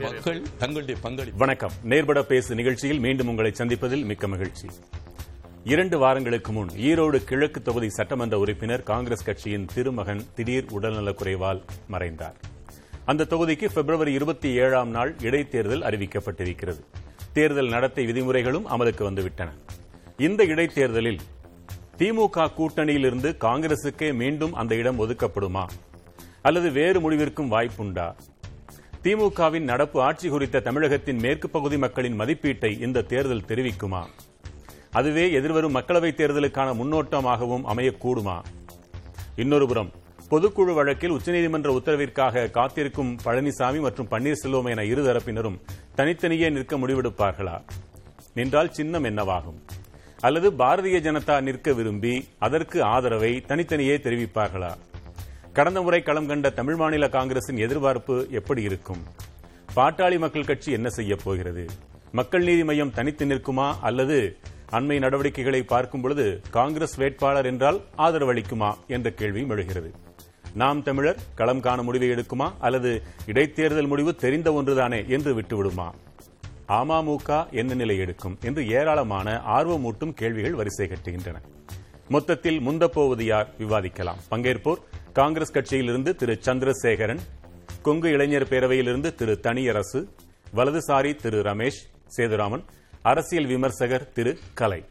மக்கள் தங்களுடைய பங்களிப்பு. வணக்கம். நேர்பட பேசு நிகழ்ச்சியில் மீண்டும் உங்களை சந்திப்பதில் மிக்க மகிழ்ச்சி. இரண்டு வாரங்களுக்கு முன் ஈரோடு கிழக்கு தொகுதி சட்டமன்ற உறுப்பினர் காங்கிரஸ் கட்சியின் திருமகன் திடீர் உடல்நலக்குறைவால் மறைந்தார். அந்த தொகுதிக்கு பிப்ரவரி இருபத்தி ஏழாம் நாள் இடைத்தேர்தல் அறிவிக்கப்பட்டிருக்கிறது. தேர்தல் நடத்தை விதிமுறைகளும் அமலுக்கு வந்துவிட்டன. இந்த இடைத்தேர்தலில் திமுக கூட்டணியிலிருந்து காங்கிரசுக்கே மீண்டும் அந்த இடம் ஒதுக்கப்படுமா? அல்லது வேறு முடிவிற்கும் வாய்ப்புண்டா? திமுகவின் நடப்பு ஆட்சி குறித்த தமிழகத்தின் மேற்கு பகுதி மக்களின் மதிப்பீட்டை இந்த தேர்தல் தெரிவிக்குமா? அதுவே எதிர்வரும் மக்களவைத் தேர்தலுக்கான முன்னோட்டமாகவும் அமையக்கூடுமா? இன்னொருபுறம் பொதுக்குழு வழக்கில் உச்சநீதிமன்ற உத்தரவிற்காக காத்திருக்கும் பழனிசாமி மற்றும் பன்னீர்செல்வம் என இருதரப்பினரும் தனித்தனியே நிற்க முடிவெடுப்பார்களா? நின்றால் சின்னம் என்னவாகும்? அல்லது பாரதிய ஜனதா நிற்க விரும்பி அதற்கு ஆதரவை தனித்தனியே தெரிவிப்பார்களா? கடந்த முறை களம் கண்ட தமிழ் மாநில காங்கிரசின் எதிர்பார்ப்பு எப்படி இருக்கும்? பாட்டாளி மக்கள் கட்சி என்ன செய்ய போகிறது? மக்கள் நீதி மையம் தனித்து நிற்குமா? அல்லது அண்மை நடவடிக்கைகளை பார்க்கும் பொழுது காங்கிரஸ் வேட்பாளர் என்றால் ஆதரவு அளிக்குமா என்ற கேள்வியும் எழுகிறது. நாம் தமிழர் களம் காண முடிவை எடுக்குமா? அல்லது இடைத்தேர்தல் முடிவு தெரிந்த ஒன்றுதானே என்று விட்டுவிடுமா? அமமுக என்ன நிலை எடுக்கும் என்று ஏராளமான ஆர்வமூட்டும் கேள்விகள் வரிசை கட்டுகின்றன மொத்தத்தில் முந்தப்போவது யார் விவாதிக்கலாம். பங்கேற்போர் காங்கிரஸ் கட்சியிலிருந்து திரு சந்திரசேகரன் கொங்கு இளைஞர் பேரவையிலிருந்து திரு தனியரசு வலதுசாரி திரு ரமேஷ் சேதுராமன் அரசியல் விமர்சகர் திரு கலை.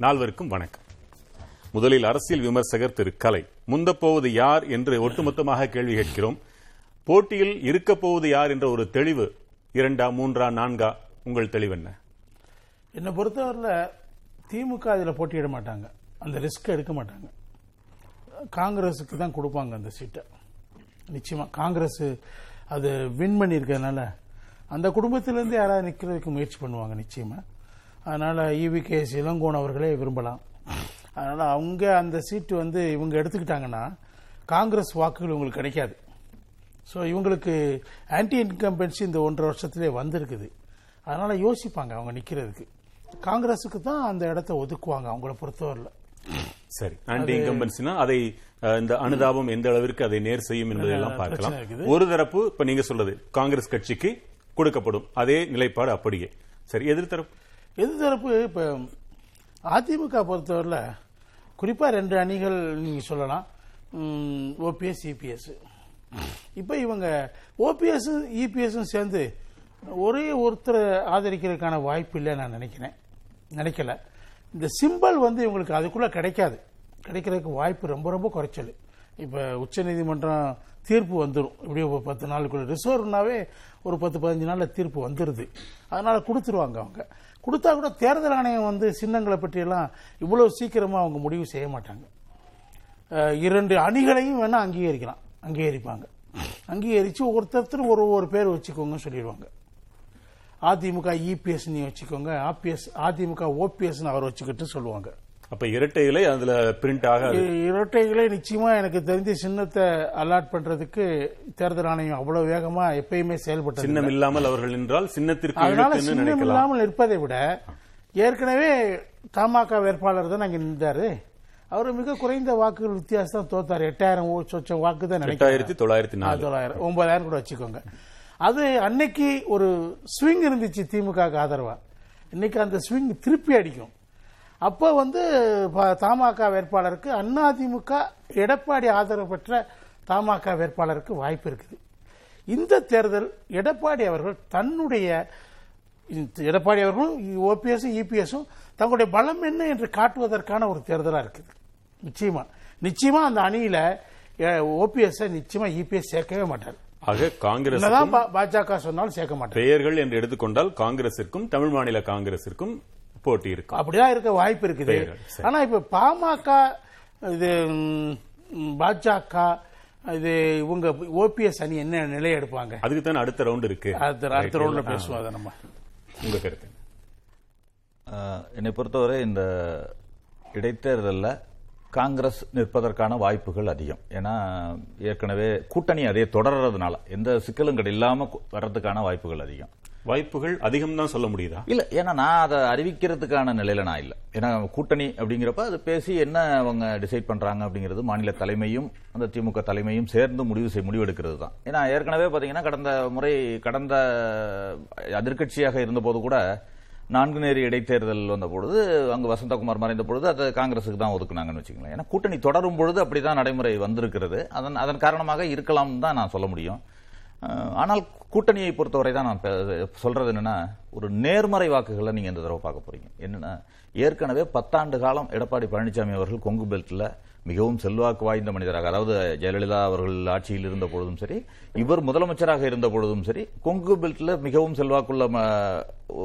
நால்வருக்கும் வணக்கம். முதலில் அரசியல் விமர்சகர் திரு கலை. முந்தப்போவது யார் என்று ஒட்டுமொத்தமாக கேள்வி கேட்கிறோம். போட்டியில் இருக்கப் போவது யார் என்ற ஒரு தெளிவு இரண்டா மூன்றா நான்கா உங்கள் தெளிவு என்ன? என்னை பொறுத்தவரையில் திமுக அதில் போட்டியிட மாட்டாங்க. அந்த ரிஸ்க் எடுக்க மாட்டாங்க. காங்கிரஸுக்கு தான் கொடுப்பாங்க அந்த சீட்டை நிச்சயமா காங்கிரஸ் அது வின் பண்ணியிருக்கறதுனால அந்த குடும்பத்திலேருந்து யாராவது நிற்கிறதுக்கு முயற்சி பண்ணுவாங்க நிச்சயமா. அதனால் இவி கே எஸ் இளங்கோன் அவர்களே விரும்பலாம். அதனால் அவங்க அந்த சீட்டு வந்து இவங்க எடுத்துக்கிட்டாங்கன்னா காங்கிரஸ் வாக்குகள் இவங்களுக்கு கிடைக்காது. ஸோ இவங்களுக்கு ஆன்டி இன்கம்பன்சி இந்த ஒன்றரை வருஷத்திலே வந்திருக்குது. அதனால யோசிப்பாங்க அவங்க நிற்கிறதுக்கு காங்கிரஸுக்கு தான் அந்த இடத்த ஒதுக்குவாங்க அவங்கள பொறுத்தவரையில். சரி. ஆன்டி இன்கம்பன்சினா அதை இந்த அனுதாபம் எந்த அளவிற்கு அதை நேர் செய்யும் என்பதையெல்லாம் பார்க்கலாம். ஒரு தரப்பு இப்ப நீங்க சொல்றது காங்கிரஸ் கட்சிக்கு கொடுக்கப்படும் அதே நிலைப்பாடு அப்படியே. சரி எதிர்த்தரப்பு எதிர்த்தரப்பு இப்போ அதிமுக பொறுத்தவரையில் குறிப்பாக ரெண்டு அணிகள் நீங்கள் சொல்லலாம். ஓபிஎஸ் இபிஎஸ் இப்போ இவங்க ஓபிஎஸ் இபிஎஸும் சேர்ந்து ஒரே ஒருத்தரை ஆதரிக்கிறதுக்கான வாய்ப்பு இல்லை நான் நினைக்கிறேன். நினைக்கல. இந்த சிம்பல் வந்து இவங்களுக்கு அதுக்குள்ளே கிடைக்காது. கிடைக்கிறதுக்கு வாய்ப்பு ரொம்ப ரொம்ப குறைச்சல். இப்போ உச்சநீதிமன்றம் தீர்ப்பு வந்துடும் இப்படியே ஒரு பத்து நாளுக்குள்ள ரிசர்வ்னாவே ஒரு பத்து பதினஞ்சு நாளில் தீர்ப்பு வந்துடுது அதனால கொடுத்துருவாங்க அவங்க. கொடுத்தா கூட தேர்தல் ஆணையம் வந்து சின்னங்களை பற்றியெல்லாம் இவ்வளோ சீக்கிரமாக அவங்க முடிவு செய்ய மாட்டாங்க. இரண்டு அணிகளையும் வேணால் அங்கீகரிக்கலாம். அங்கீகரிப்பாங்க அங்கீகரிச்சு ஒருத்தர் ஒரு ஒரு பேர் வச்சுக்கோங்க சொல்லிடுவாங்க. அதிமுக இபிஎஸ் நீ வச்சுக்கோங்க. ஆபிஎஸ் அதிமுக ஓபிஎஸ் அவர் வச்சுக்கிட்டு சொல்லுவாங்க. அப்ப இரட்டை இலை அதுல பிரிண்ட் ஆகாது. இ- இரட்டைகளே நிச்சயமா எனக்கு தெரிஞ்ச சின்னத்தை அலாட் பண்றதுக்கு தேர்தல் ஆணையம் அவ்வளவு வேகமா எப்பயுமே செயல்பட்டது சின்னம் இல்லாமல் அவர்கள் என்றால் சின்னத்திற்கு அதனால சின்னம் இல்லாமல் இருப்பதை விட ஏற்கனவே தமாக வேட்பாளர் தான் அங்க நின்றாரு? அவர் மிக குறைந்த வாக்குகள் வித்தியாசம் தோத்தாரு. எட்டாயிரம் சொச்சம் வாக்கு தான் நினைக்கிறேன் எட்டாயிரத்தி தொள்ளாயிரத்தி நாலு. தொள்ளாயிரம் ஒன்பதாயிரம் கூட வச்சுக்கோங்க. அது அன்னைக்கு ஒரு ஸ்விங் இருந்துச்சு திமுக ஆதரவா. இன்னைக்கு அந்த ஸ்விங் திருப்பி அடிக்கும். அப்போ வந்து தமாக வேட்பாளருக்கு அதிமுக எடப்பாடி ஆதரவு பெற்ற தமாக வேட்பாளருக்கு வாய்ப்பு இருக்குது. இந்த தேர்தல் எடப்பாடி அவர்கள் தன்னுடைய எடப்பாடி அவர்களும் ஓபிஎஸ் இபிஎஸும் தங்களுடைய பலம் என்ன என்று காட்டுவதற்கான ஒரு தேர்தலா இருக்குது. நிச்சயமா. நிச்சயமா அந்த அணியில ஓபிஎஸ் நிச்சயமா இபிஎஸ் சேர்க்கவே மாட்டார். ஆக காங்கிரஸ் பாஜக சொன்னாலும் சேர்க்க மாட்டார். பெயர்கள் என்று எடுத்துக்கொண்டால் காங்கிரசிற்கும் தமிழ் மாநில காங்கிரசிற்கும் போட்டி இருக்கும் அப்படிதான் இருக்க வாய்ப்பு இருக்குது. ஆனா இப்ப பாமக இது பாஜக இது இவங்க ஓபிஎஸ் அணி என்ன நிலை எடுப்பாங்க? அதுக்கு தான் அடுத்த ரவுண்ட் இருக்கு. அடுத்த அடுத்த ரவுண்ட்ல பேசுவோம் அதை நம்ம. உங்க கருத்து? ஆஹ், என்னை பொறுத்தவரை இந்த இடைத்தேர்தலில் காங்கிரஸ் நிற்பதற்கான வாய்ப்புகள் அதிகம். ஏன்னா ஏற்கனவே கூட்டணி அதே தொடர்றதுனால எந்த சிக்கலும் இல்லாமல் வர்றதுக்கான வாய்ப்புகள் அதிகம். வாய்ப்புகள் அதிகம் தான் சொல்ல முடியுதா? இல்ல ஏன்னா நான் அதை அறிவிக்கிறதுக்கான நிலையில நான் இல்ல. ஏன்னா கூட்டணி அப்படிங்கிறப்ப அது பேசி என்ன அவங்க டிசைட் பண்றாங்க அப்படிங்கிறது மாநில தலைமையும் அந்த திமுக தலைமையும் சேர்ந்து முடிவு செய் முடிவெடுக்கிறது தான் ஏன்னா ஏற்கனவே பாத்தீங்கன்னா கடந்த முறை கடந்த எதிர்க்கட்சியாக இருந்தபோது கூட நான்கு நேரி இடைத்தேர்தல் வந்த பொழுது அங்கு வசந்தகுமார் மறைந்த பொழுது அதை காங்கிரசுக்கு தான் ஒதுக்குனாங்கன்னு வச்சுக்கலாம் ஏன்னா கூட்டணி தொடரும் பொழுது அப்படிதான் நடைமுறை வந்திருக்கிறது. அதன் அதன் காரணமாக இருக்கலாம் தான் நான் சொல்ல முடியும். ஆனால் கூட்டணியை பொறுத்தவரை தான் நான் சொல்றது என்னன்னா ஒரு நேர்மறை வாக்குகளை நீங்க இந்த தடவை பார்க்க போறீங்க. என்னன்னா ஏற்கனவே பத்தாண்டு காலம் எடப்பாடி பழனிசாமி அவர்கள் கொங்கு பெல்ட்ல மிகவும் செல்வாக்கு வாய்ந்த மனிதராக அதாவது ஜெயலலிதா அவர்கள் ஆட்சியில் இருந்த பொழுதும் சரி இவர் முதலமைச்சராக இருந்த பொழுதும் சரி கொங்கு பெல்ட்ல மிகவும் செல்வாக்குள்ள ம-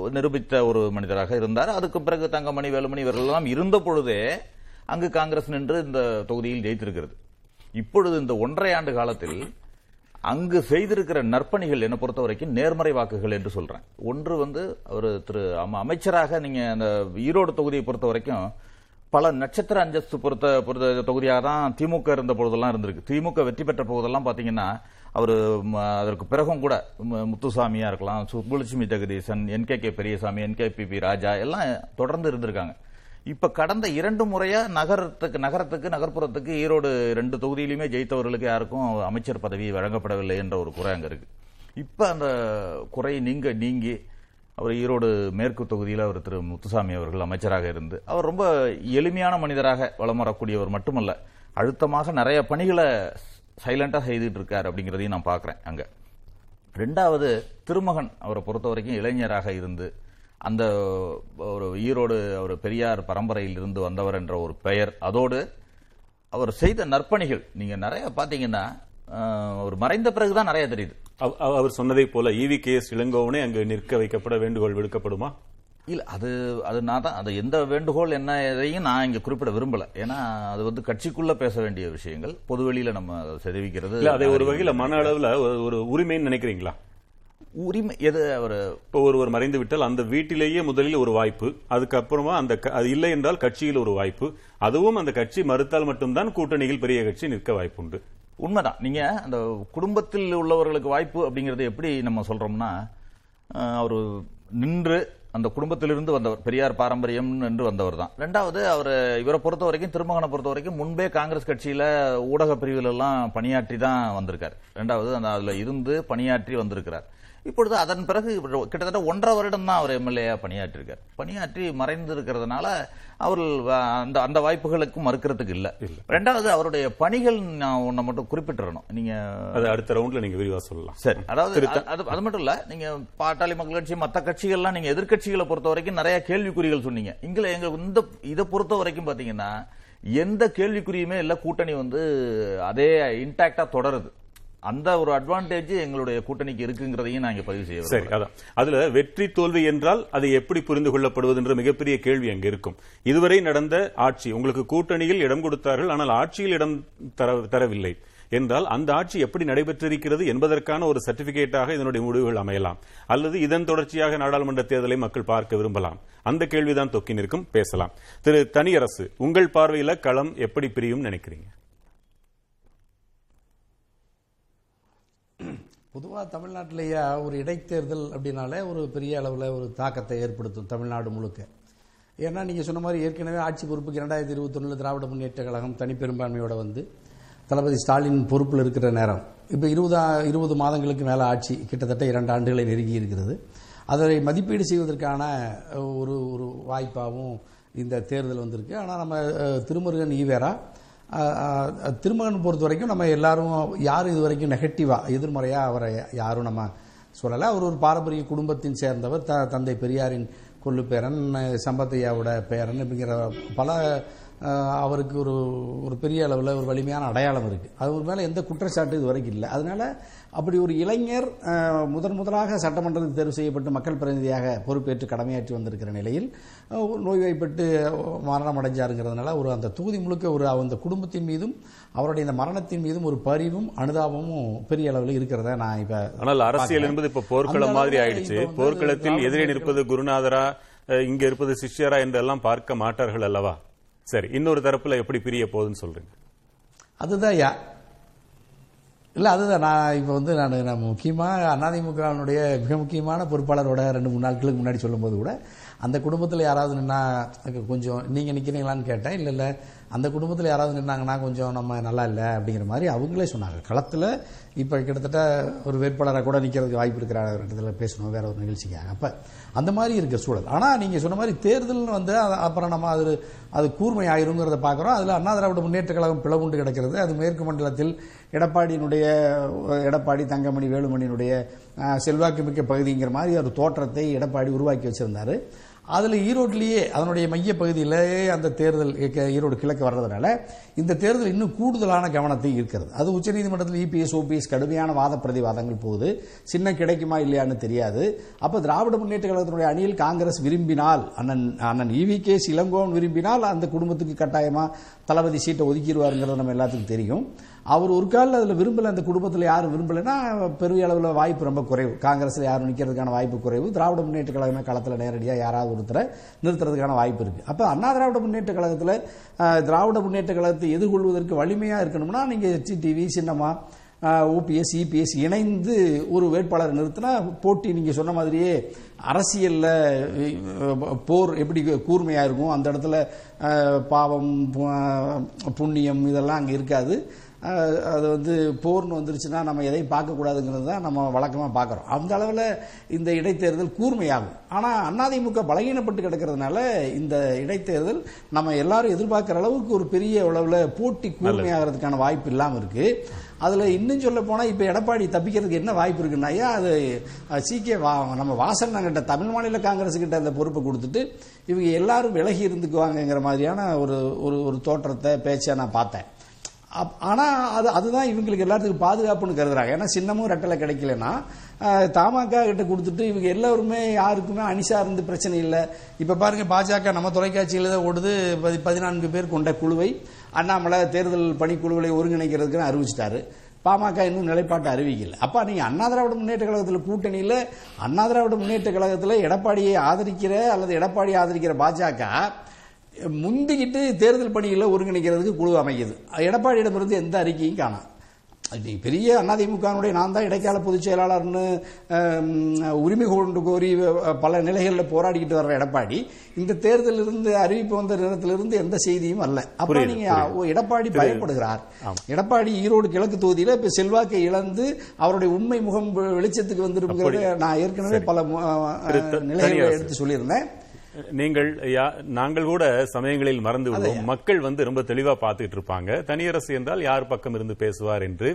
நிரூபித்த ஒரு மனிதராக இருந்தார். அதுக்கு பிறகு தங்கமணி வேலுமணி இவர்கள் எல்லாம் இருந்த பொழுதே அங்கு காங்கிரஸ் நின்று இந்த தொகுதியில் ஜெயித்திருக்கிறது. இப்பொழுது இந்த ஒன்றரை ஆண்டு காலத்தில் அங்கு செய்திருக்கிற நற்பணிகள் என்னை பொறுத்த வரைக்கும் நேர்மறை வாக்குகள் என்று சொல்றேன். ஒன்று வந்து அவர் திரு அமைச்சராக நீங்க அந்த ஈரோடு தொகுதியை பொறுத்த வரைக்கும் பல நட்சத்திர அந்தஸ்து பொறுத்த பொறுத்த தொகுதியாக தான் திமுக இருந்த பொழுதெல்லாம் இருந்திருக்கு. திமுக வெற்றி பெற்ற போதெல்லாம் பார்த்தீங்கன்னா அவர் அதற்கு பிறகும் கூட ம- முத்துசாமியா இருக்கலாம் Subbulakshmi Jagadeesan N K Periyasamy N P P Raja எல்லாம் தொடர்ந்து இருந்திருக்காங்க. இப்ப கடந்த இரண்டு முறையா நகரத்துக்கு நகரத்துக்கு நகர்ப்புறத்துக்கு ஈரோடு ரெண்டு தொகுதியிலுமே ஜெயித்தவர்களுக்கு யாருக்கும் அமைச்சர் பதவி வழங்கப்படவில்லை என்ற ஒரு குறை அங்க இருக்கு. இப்ப அந்த குறை நீங்க நீங்கி அவர் ஈரோடு மேற்கு தொகுதியில் அவர் திரு முத்துசாமி அவர்கள் அமைச்சராக இருந்து அவர் ரொம்ப எளிமையான மனிதராக வலம் வரக்கூடியவர் மட்டுமல்ல அழுத்தமாக நிறைய பணிகளை சைலண்டாக செய்துட்டு இருக்கார் அப்படிங்கிறதையும் நான் பார்க்குறேன் அங்கே. ரெண்டாவது திருமகன் அவரை பொறுத்த வரைக்கும் இளைஞராக இருந்து அந்த ஒரு ஈரோடு அவர் பெரியார் பரம்பரையில் இருந்து வந்தவர் என்ற ஒரு பெயர் அதோடு அவர் செய்த நற்பணிகள் நீங்கள் நிறைய பார்த்தீங்கன்னா அவர் மறைந்த பிறகுதான் நிறைய தெரியுது. அவ- அவ- அவர் சொன்னதைப் போல ஈவி கே எஸ் இளங்கோவனே அங்கு நிற்க வைக்கப்பட வேண்டுகோள் விடுக்கப்படுமா? இல்ல அது அது நான் தான் அது எந்த வேண்டுகோள் என்ன எதையும் நான் இங்க குறிப்பிட விரும்பல. ஏன்னா அது வந்து கட்சிக்குள்ள பேச வேண்டிய விஷயங்கள். பொதுவெளியில நம்ம தெரிவிக்கிறது இல்ல அதை ஒரு வகையில மன அளவுல ஒரு- ஒரு உரிமைன்னு நினைக்கிறீங்களா? உரிமை எது அவர்? இப்போ ஒருவர் மறைந்து விட்டால் அந்த வீட்டிலேயே முதலில் ஒரு வாய்ப்பு அதுக்கப்புறமா அந்த அது இல்லை என்றால் கட்சியில் ஒரு வாய்ப்பு. அதுவும் அந்த கட்சி மறுத்தால் மட்டும்தான் கூட்டணியில் பெரிய கட்சி நிற்க வாய்ப்புண்டு. உண்மைதான். நீங்க அந்த குடும்பத்தில் உள்ளவர்களுக்கு வாய்ப்பு அப்படிங்கறது எப்படி நம்ம சொல்றோம்னா அவர் நின்று அந்த குடும்பத்திலிருந்து வந்தவர் பெரியார் பாரம்பரியம் என்று வந்தவர் தான். ரெண்டாவது அவர் இவரை பொறுத்த வரைக்கும் திருமகனை பொறுத்த வரைக்கும் முன்பே காங்கிரஸ் கட்சியில ஊடக பிரிவுல எல்லாம் பணியாற்றி தான் வந்திருக்கார். ரெண்டாவது அந்த அதுல இருந்து பணியாற்றி வந்திருக்கிறார். இப்பொழுது அதன் பிறகு கிட்டத்தட்ட ஒன்றரை வருடம் தான் அவர் எம்எல்ஏ பணியாற்றிருக்கார். பணியாற்றி மறைந்து இருக்கிறதுனால அவர் அந்த அந்த வாய்ப்புகளுக்கும் மறுக்கிறதுக்கு இல்ல. ரெண்டாவது அவருடைய பணிகள் நான் ஒன்றை மட்டும் குறிப்பிட்டுறணும். நீங்க அது அடுத்த ரவுண்ட்ல நீங்க விரிவா சொல்லலாம். சரி. அதாவது அது- அது மட்டும் இல்ல நீங்க பாட்டாளி மக்கள் கட்சி மத்த கட்சிகள்லாம் நீங்க எதிர்க்கட்சிகளை பொறுத்த வரைக்கும் நிறைய கேள்விக்குறிகள் சொன்னீங்க. இங்க எங்க இந்த இதை பொறுத்த வரைக்கும் பாத்தீங்கன்னா எந்த கேள்விக்குறியுமே இல்ல கூட்டணி வந்து அதே இன்டாக்டா தொடருது. அந்த ஒரு அட்வான்டேஜ் எங்களுடைய கூட்டணிக்கு இருக்குங்கிறதையும் நான் இங்க பதிவு செய்ய சரி. அதான். அதுல வெற்றி தோல்வி என்றால் அது எப்படி புரிந்து கொள்ளப்படுவது என்ற மிகப்பெரிய கேள்வி அங்க இருக்கும். இதுவரை நடந்த ஆட்சி உங்களுக்கு கூட்டணியில் இடம் கொடுத்தார்கள் ஆனால் ஆட்சியில் இடம் தர தரவில்லை என்றால் அந்த ஆட்சி எப்படி நடைபெற்றிருக்கிறது என்பதற்கான ஒரு சர்டிபிகேட்டாக இதனுடைய முடிவுகள் அமையலாம். அல்லது இதன் தொடர்ச்சியாக நாடாளுமன்ற தேர்தலை மக்கள் பார்க்க விரும்பலாம். அந்த கேள்விதான் தொக்கி நிற்கும். பேசலாம். திரு தனியரசு உங்கள் பார்வையில களம் எப்படி பிரியும் நினைக்கிறீங்க? பொதுவாக தமிழ்நாட்டிலேயே ஒரு இடைத்தேர்தல் அப்படின்னாலே ஒரு பெரிய அளவில் ஒரு தாக்கத்தை ஏற்படுத்தும் தமிழ்நாடு முழுக்க. ஏன்னா நீங்கள் சொன்ன மாதிரி ஏற்கனவே ஆட்சி பொறுப்புக்கு இரண்டாயிரத்தி இருபத்தொன்னில் திராவிட முன்னேற்ற கழகம் தனிப்பெரும்பான்மையோட வந்து தளபதி ஸ்டாலின் பொறுப்பில் இருக்கிற நேரம். இப்போ இருபதா இருபது மாதங்களுக்கு மேலே ஆட்சி கிட்டத்தட்ட இரண்டு ஆண்டுகளை நெருங்கி இருக்கிறது. அதை மதிப்பீடு செய்வதற்கான ஒரு ஒரு வாய்ப்பாகவும் இந்த தேர்தல் வந்திருக்கு. ஆனால் நம்ம திருமுருகன் ஈவேரா திருமகன் பொறுத்த வரைக்கும் நம்ம எல்லாரும் யாரும் இது வரைக்கும் நெகட்டிவாக எதிர்மறையாக அவரை யாரும் நம்ம சொல்லலை. அவர் ஒரு பாரம்பரிய குடும்பத்தின் சேர்ந்தவர் த தந்தை பெரியாரின் கொள்ளு பேரன் சம்பத்தையாவோட பேரன் அப்படிங்கிற பல அவருக்கு ஒரு ஒரு பெரிய அளவில் ஒரு வலிமையான அடையாளம் இருக்குது அது ஒரு மேலே எந்த குற்றச்சாட்டு இது வரைக்கும் இல்லை. அதனால அப்படி ஒரு இளைஞர் முதன் முதலாக சட்டமன்றத்தில் தேர்வு செய்யப்பட்டு மக்கள் பிரதிநிதியாக பொறுப்பேற்று கடமையாற்றி வந்திருக்கிற நிலையில் நோய்வாய்ப்பட்டு மரணம் அடைஞ்சாருங்கிறதுனால ஒரு அந்த தொகுதி முழுக்க ஒரு அந்த குடும்பத்தின் மீதும் அவருடைய இந்த மரணத்தின் மீதும் ஒரு பரிவும் அனுதாபமும் பெரிய அளவில் இருக்கிறத நான் இப்ப ஆனால் அரசியல். என்பது இப்ப போர்க்களம் மாதிரி ஆயிடுச்சு போர்க்களத்தில் எதிரே நிற்பது குருநாதரா இங்க இருப்பது சிஷ்யரா என்றெல்லாம் பார்க்க மாட்டார்கள் அல்லவா சரி இன்னொரு தரப்புல எப்படி பிரிய போகுதுன்னு சொல்றீங்க அதுதான் யா இல்லை அதுதான். நான் இப்போ வந்து நான் நான் முக்கியமாக அதிமுகவினுடைய மிக முக்கியமான பொறுப்பாளரோட ரெண்டு மூணு நாட்களுக்கு முன்னாடி சொல்லும்போது கூட அந்த குடும்பத்தில் யாராவது நின்னா கொஞ்சம் நீங்கள் நிற்கிறீங்களான்னு கேட்டேன். இல்லை இல்லை. அந்த குடும்பத்தில் யாராவது நின்னாங்கன்னா கொஞ்சம் நம்ம நல்லா இல்லை அப்படிங்கிற மாதிரி அவங்களே சொன்னாங்க. களத்தில் இப்போ கிட்டத்தட்ட ஒரு வேட்பாளராக கூட நிற்கிறதுக்கு வாய்ப்பு இருக்கிற இடத்துல பேசணும் வேற ஒரு நிகழ்ச்சிக்காக. அப்போ அந்த மாதிரி இருக்கிற சூழல். ஆனால் நீங்கள் சொன்ன மாதிரி தேர்தல்னு வந்து அப்புறம் நம்ம அது அது கூர்மை ஆயிருங்கிறத பார்க்குறோம் அதில் அண்ணா திராவிட முன்னேற்ற கழகம் பிளவுண்டு கிடக்கிறது. அது மேற்கு மண்டலத்தில் எடப்பாடியினுடைய எடப்பாடி தங்கமணி வேலுமணியினுடைய செல்வாக்குமிக்க செல்வாக்கு மிக்க பகுதிங்கிற மாதிரி ஒரு தோற்றத்தை எடப்பாடி உருவாக்கி வச்சுருந்தாரு. அதில் ஈரோட்டிலேயே அதனுடைய மைய பகுதியிலேயே அந்த தேர்தல் ஈரோடு கிழக்கு வர்றதுனால இந்த தேர்தல் இன்னும் கூடுதலான கவனத்தை இருக்கிறது அது உச்சநீதிமன்றத்தில் இபிஎஸ் ஓபிஎஸ் கடுமையான வாத பிரதிவாதங்கள் போகுது. சின்ன கிடைக்குமா இல்லையான்னு தெரியாது. அப்போ திராவிட முன்னேற்ற கழகத்தினுடைய அணியில் காங்கிரஸ் விரும்பினால் அண்ணன் அண்ணன் இவி கே இளங்கோவன் விரும்பினால் அந்த குடும்பத்துக்கு கட்டாயமாக தளபதி சீட்டை ஒதுக்கிடுவாருங்கிறது நம்ம எல்லாத்துக்கும் தெரியும். அவர் ஒரு காலில் அதில் விரும்பலை அந்த குடும்பத்தில் யாரும் விரும்பலைன்னா பெரிய அளவில் வாய்ப்பு ரொம்ப குறைவு. காங்கிரஸில் யாரும் நிற்கிறதுக்கான வாய்ப்பு குறைவு. திராவிட முன்னேற்ற கழகமே களத்தில் நேரடியாக யாராவது ஒருத்தரை நிறுத்துறதுக்கான வாய்ப்பு இருக்குது அப்போ அண்ணா திராவிட முன்னேற்ற கழகத்தில் திராவிட முன்னேற்ற கழகத்தை எதிர்கொள்வதற்கு வலிமையாக இருக்கணும்னா நீங்கள் டிவி சின்னமா ஓபிஎஸ் இபிஎஸ் இணைந்து ஒரு வேட்பாளர் நிறுத்தினா போட்டி நீங்கள் சொன்ன மாதிரியே அரசியலில் போர் எப்படி கூர்மையாக இருக்கும்? அந்த இடத்துல பாவம் புண்ணியம் இதெல்லாம் அங்கே இருக்காது. அது வந்து போர்னு வந்துருச்சுன்னா நம்ம எதையும் பார்க்கக்கூடாதுங்கிறது தான் நம்ம வழக்கமாக பார்க்குறோம். அந்த அளவில் இந்த இடைத்தேர்தல் கூர்மையாகும். ஆனால் அதிமுக பலகீனப்பட்டு கிடக்கிறதுனால இந்த இடைத்தேர்தல் நம்ம எல்லாரும் எதிர்பார்க்குற அளவுக்கு ஒரு பெரிய அளவில் போட்டி கூர்மையாகிறதுக்கான வாய்ப்பு இல்லாமல் இருக்குது அதில் இன்னும் சொல்ல போனால் இப்போ எடப்பாடி தப்பிக்கிறதுக்கு என்ன வாய்ப்பு இருக்குன்னாயா அது சீக்கிய நம்ம வாசன் தமிழ் மாநில காங்கிரஸ் கிட்ட அந்த பொறுப்பை கொடுத்துட்டு இவங்க எல்லாரும் விலகி இருந்துக்குவாங்கங்கிற மாதிரியான ஒரு ஒரு ஒரு தோற்றத்தை பேச்சை நான் பார்த்தேன். அப்- ஆனா அது அதுதான் இவங்களுக்கு எல்லாத்துக்கும் பாதுகாப்புன்னு கருதுறாங்க. ஏன்னா சின்னமும் ரெட்டலை கிடைக்கலன்னா தமாக கிட்ட கொடுத்துட்டு இவங்க எல்லாருமே யாருக்குமே அணிசா இருந்து பிரச்சனை இல்லை. இப்ப பாருங்க பாஜக நம்ம தொலைக்காட்சியில தான் ஓடுது பதி- பதினான்கு பேர் கொண்ட குழுவை. அண்ணாமலை தேர்தல் பணிக்குழுவை ஒருங்கிணைக்கிறதுக்குன்னு அறிவிச்சிட்டாரு. பாமக இன்னும் நிலைப்பாட்டை அறிவிக்கல. அப்ப நீங்க அண்ணா திராவிட முன்னேற்ற கழகத்தில் கூட்டணியில அண்ணா திராவிட முன்னேற்ற கழகத்தில் எடப்பாடியை ஆதரிக்கிற அல்லது எடப்பாடியை ஆதரிக்கிற பாஜக முந்திக்கிட்டு தேர்தல் பணிகளை ஒருங்கிணைக்கிறதுக்கு குழு அமைக்குது. எடப்பாடியிடமிருந்து எந்த அறிக்கையும் காணாம் பெரிய அதிமுகனுடைய நான் தான் இடைக்கால பொதுச் செயலாளர்னு உரிமை கொண்டு கோரி பல நிலைகளில் போராடிக்கிட்டு வர்ற எடப்பாடி இந்த தேர்தலில் இருந்து அறிவிப்பு வந்த நேரத்திலிருந்து எந்த செய்தியும் அல்ல. அப்ப புரியுது, நீங்க எடப்பாடி பயப்படுகிறார். எடப்பாடி ஈரோடு கிழக்கு தொகுதியில இப்ப செல்வாக்கை இழந்து அவருடைய உண்மை முகம் வெளிச்சத்துக்கு வந்திருக்கிறது நான் ஏற்கனவே பல நிலைகளை எடுத்து சொல்லியிருந்தேன். நீங்கள் நாங்கள் கூட சமயங்களில் மறந்து விடுவோம். மக்கள் வந்து ரொம்ப தெளிவா பார்த்துட்டு இருப்பாங்க. தனியரசு என்றால் யார் பக்கம் இருந்து பேசுவார் என்று.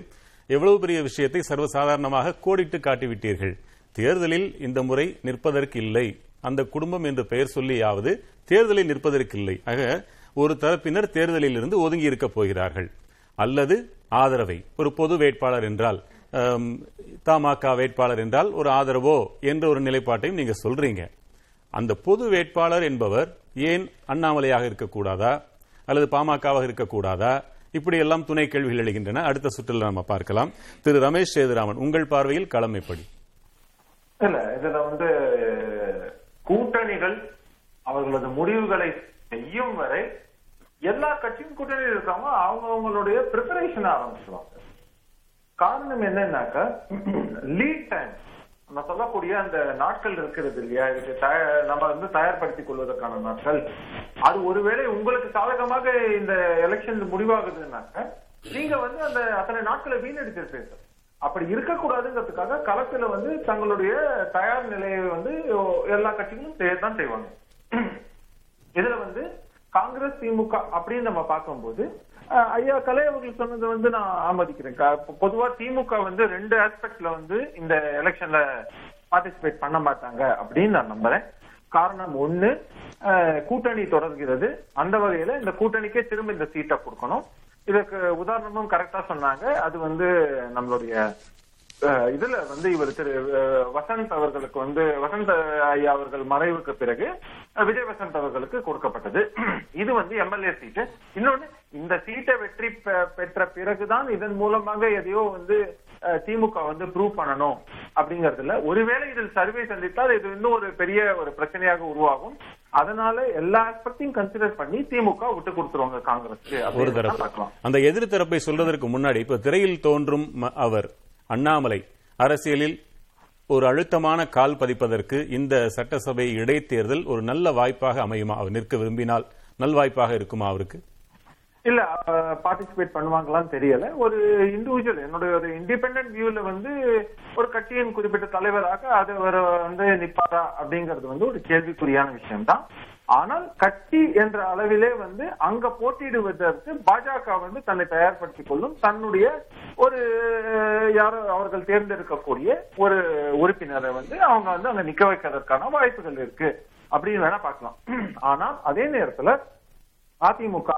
எவ்வளவு பெரிய விஷயத்தை சர்வசாதாரணமாக கோடிட்டு காட்டிவிட்டீர்கள். தேர்தலில் இந்த முறை நிற்பதற்கு இல்லை அந்த குடும்பம் என்று பெயர் சொல்லியாவது தேர்தலில் நிற்பதற்கு இல்லை ஆக ஒரு தரப்பினர் தேர்தலில் இருந்து ஒதுங்கி இருக்க போகிறார்கள். அல்லது ஆதரவை. ஒரு பொது வேட்பாளர் என்றால் தமாக வேட்பாளர் என்றால் ஒரு ஆதரவோ என்ற ஒரு நிலைப்பாட்டையும் நீங்க சொல்றீங்க. அந்த பொது வேட்பாளர் என்பவர் ஏன் அண்ணாமலையாக இருக்கக்கூடாதா? அல்லது பாமகவாக இருக்கக்கூடாதா? இப்படி எல்லாம் துணை கேள்விகள் எழுகின்றன. அடுத்த சுற்றில் நம்ம பார்க்கலாம். திரு ரமேஷ் சேதுராமன் உங்கள் பார்வையில் களம் எப்படி? இல்ல இதுல வந்து கூட்டணிகள் அவர்களது முடிவுகளை செய்யும் வரை எல்லா கட்சியும் கூட்டணியில் இருக்காம அவங்க அவங்களுடைய ப்ரிப்பரேஷன் ஆரம்பிச்சிருவாங்க. காரணம் என்னன்னாக்கா லீட் டைம் நான் சொல்லக்கூடிய அந்த நாட்கள் இருக்கிறது இல்லையா? இதுக்கு நம்ம வந்து தயார்படுத்திக் கொள்வதற்கான நாட்கள். அது ஒருவேளை உங்களுக்கு சாதகமாக இந்த எலெக்ஷன் முடிவாகுதுன்னாக்க நீங்க வந்து அந்த அத்தனை நாட்களை வீணடிச்சிருப்பீங்க அப்படி இருக்கக்கூடாதுங்கிறதுக்காக களத்துல வந்து தங்களுடைய தயார் நிலையை வந்து எல்லா கட்சிகளும் செய்ய- தான் செய்வாங்க. இதுல வந்து காங்கிரஸ் திமுக அப்படின்னு நம்ம பார்க்கும்போது ஐயா கலை அவர்கள் சொன்னது வந்து நான் ஆமதிக்கிறேன் க- பொதுவா திமுக வந்து ரெண்டு ஆஸ்பெக்ட்ல வந்து இந்த எலெக்ஷன்ல பார்ட்டிசிபேட் பண்ண மாட்டாங்க அப்படின்னு நான் நம்புறேன். காரணம் ஒண்ணு கூட்டணி தொடர்கிறது. அந்த வகையில இந்த கூட்டணிக்கே திரும்ப இந்த சீட்டை கொடுக்கணும். இதற்கு உதாரணமும் கரெக்டா சொன்னாங்க. அது வந்து நம்மளுடைய இதுல வந்து இவர் திரு வசந்த் அவர்களுக்கு வந்து வசந்த் ஐயா அவர்கள் மறைவுக்கு பிறகு விஜய் வசந்த் அவர்களுக்கு கொடுக்கப்பட்டது. இது வந்து எம்எல்ஏ சீட்டு. இன்னொன்னு இந்த சீட்டை வெற்றி பெற்ற பிறகுதான் இதன் மூலமாக எதையோ வந்து திமுக வந்து ப்ரூவ் பண்ணணும் அப்படிங்கறதுல. ஒருவேளை இதில் சர்வே சந்தித்தால் இது இன்னும் ஒரு பெரிய ஒரு பிரச்சனையாக உருவாகும். அதனால எல்லா ஆஸ்பெக்டையும் கன்சிடர் பண்ணி திமுக விட்டு கொடுத்துருவாங்க காங்கிரஸ்க்கு. ஒரு தரப்பு. அந்த எதிர் தரப்பை சொல்வதற்கு முன்னாடி இப்ப திரையில் தோன்றும் அவர் அண்ணாமலை அரசியலில் ஒரு அழுத்தமான கால் பதிப்பதற்கு இந்த சட்டசபை இடைத்தேர்தல் ஒரு நல்ல வாய்ப்பாக அமையுமா? அவர் நிற்க விரும்பினால் நல்வாய்ப்பாக இருக்குமா அவருக்கு? இல்ல பார்ட்டிசிபேட் பண்ணுவாங்களான்னு தெரியல. ஒரு இண்டிவிஜுவல் என்னுடைய ஒரு இண்டிபெண்டன்ட் வியூல வந்து ஒரு கட்சியின் குறிப்பிட்ட தலைவராக அது அவர் வந்து நிப்பாரா அப்படிங்கிறது வந்து ஒரு கேள்விக்குறியான விஷயம்தான். ஆனால் கட்சி என்ற அளவிலே வந்து அங்க போட்டியிடுவதற்கு பாஜக வந்து தன்னை தயார்படுத்திக் கொள்ளும் தன்னுடைய ஒரு யாரோ அவர்கள் தேர்ந்தெடுக்கக்கூடிய ஒரு உறுப்பினரை வந்து அவங்க வந்து அங்க நிக்க வைக்கிறதுக்கான வாய்ப்புகள் இருக்கு அப்படின்னு வேணா பார்க்கலாம். ஆனால் அதே நேரத்துல அதிமுக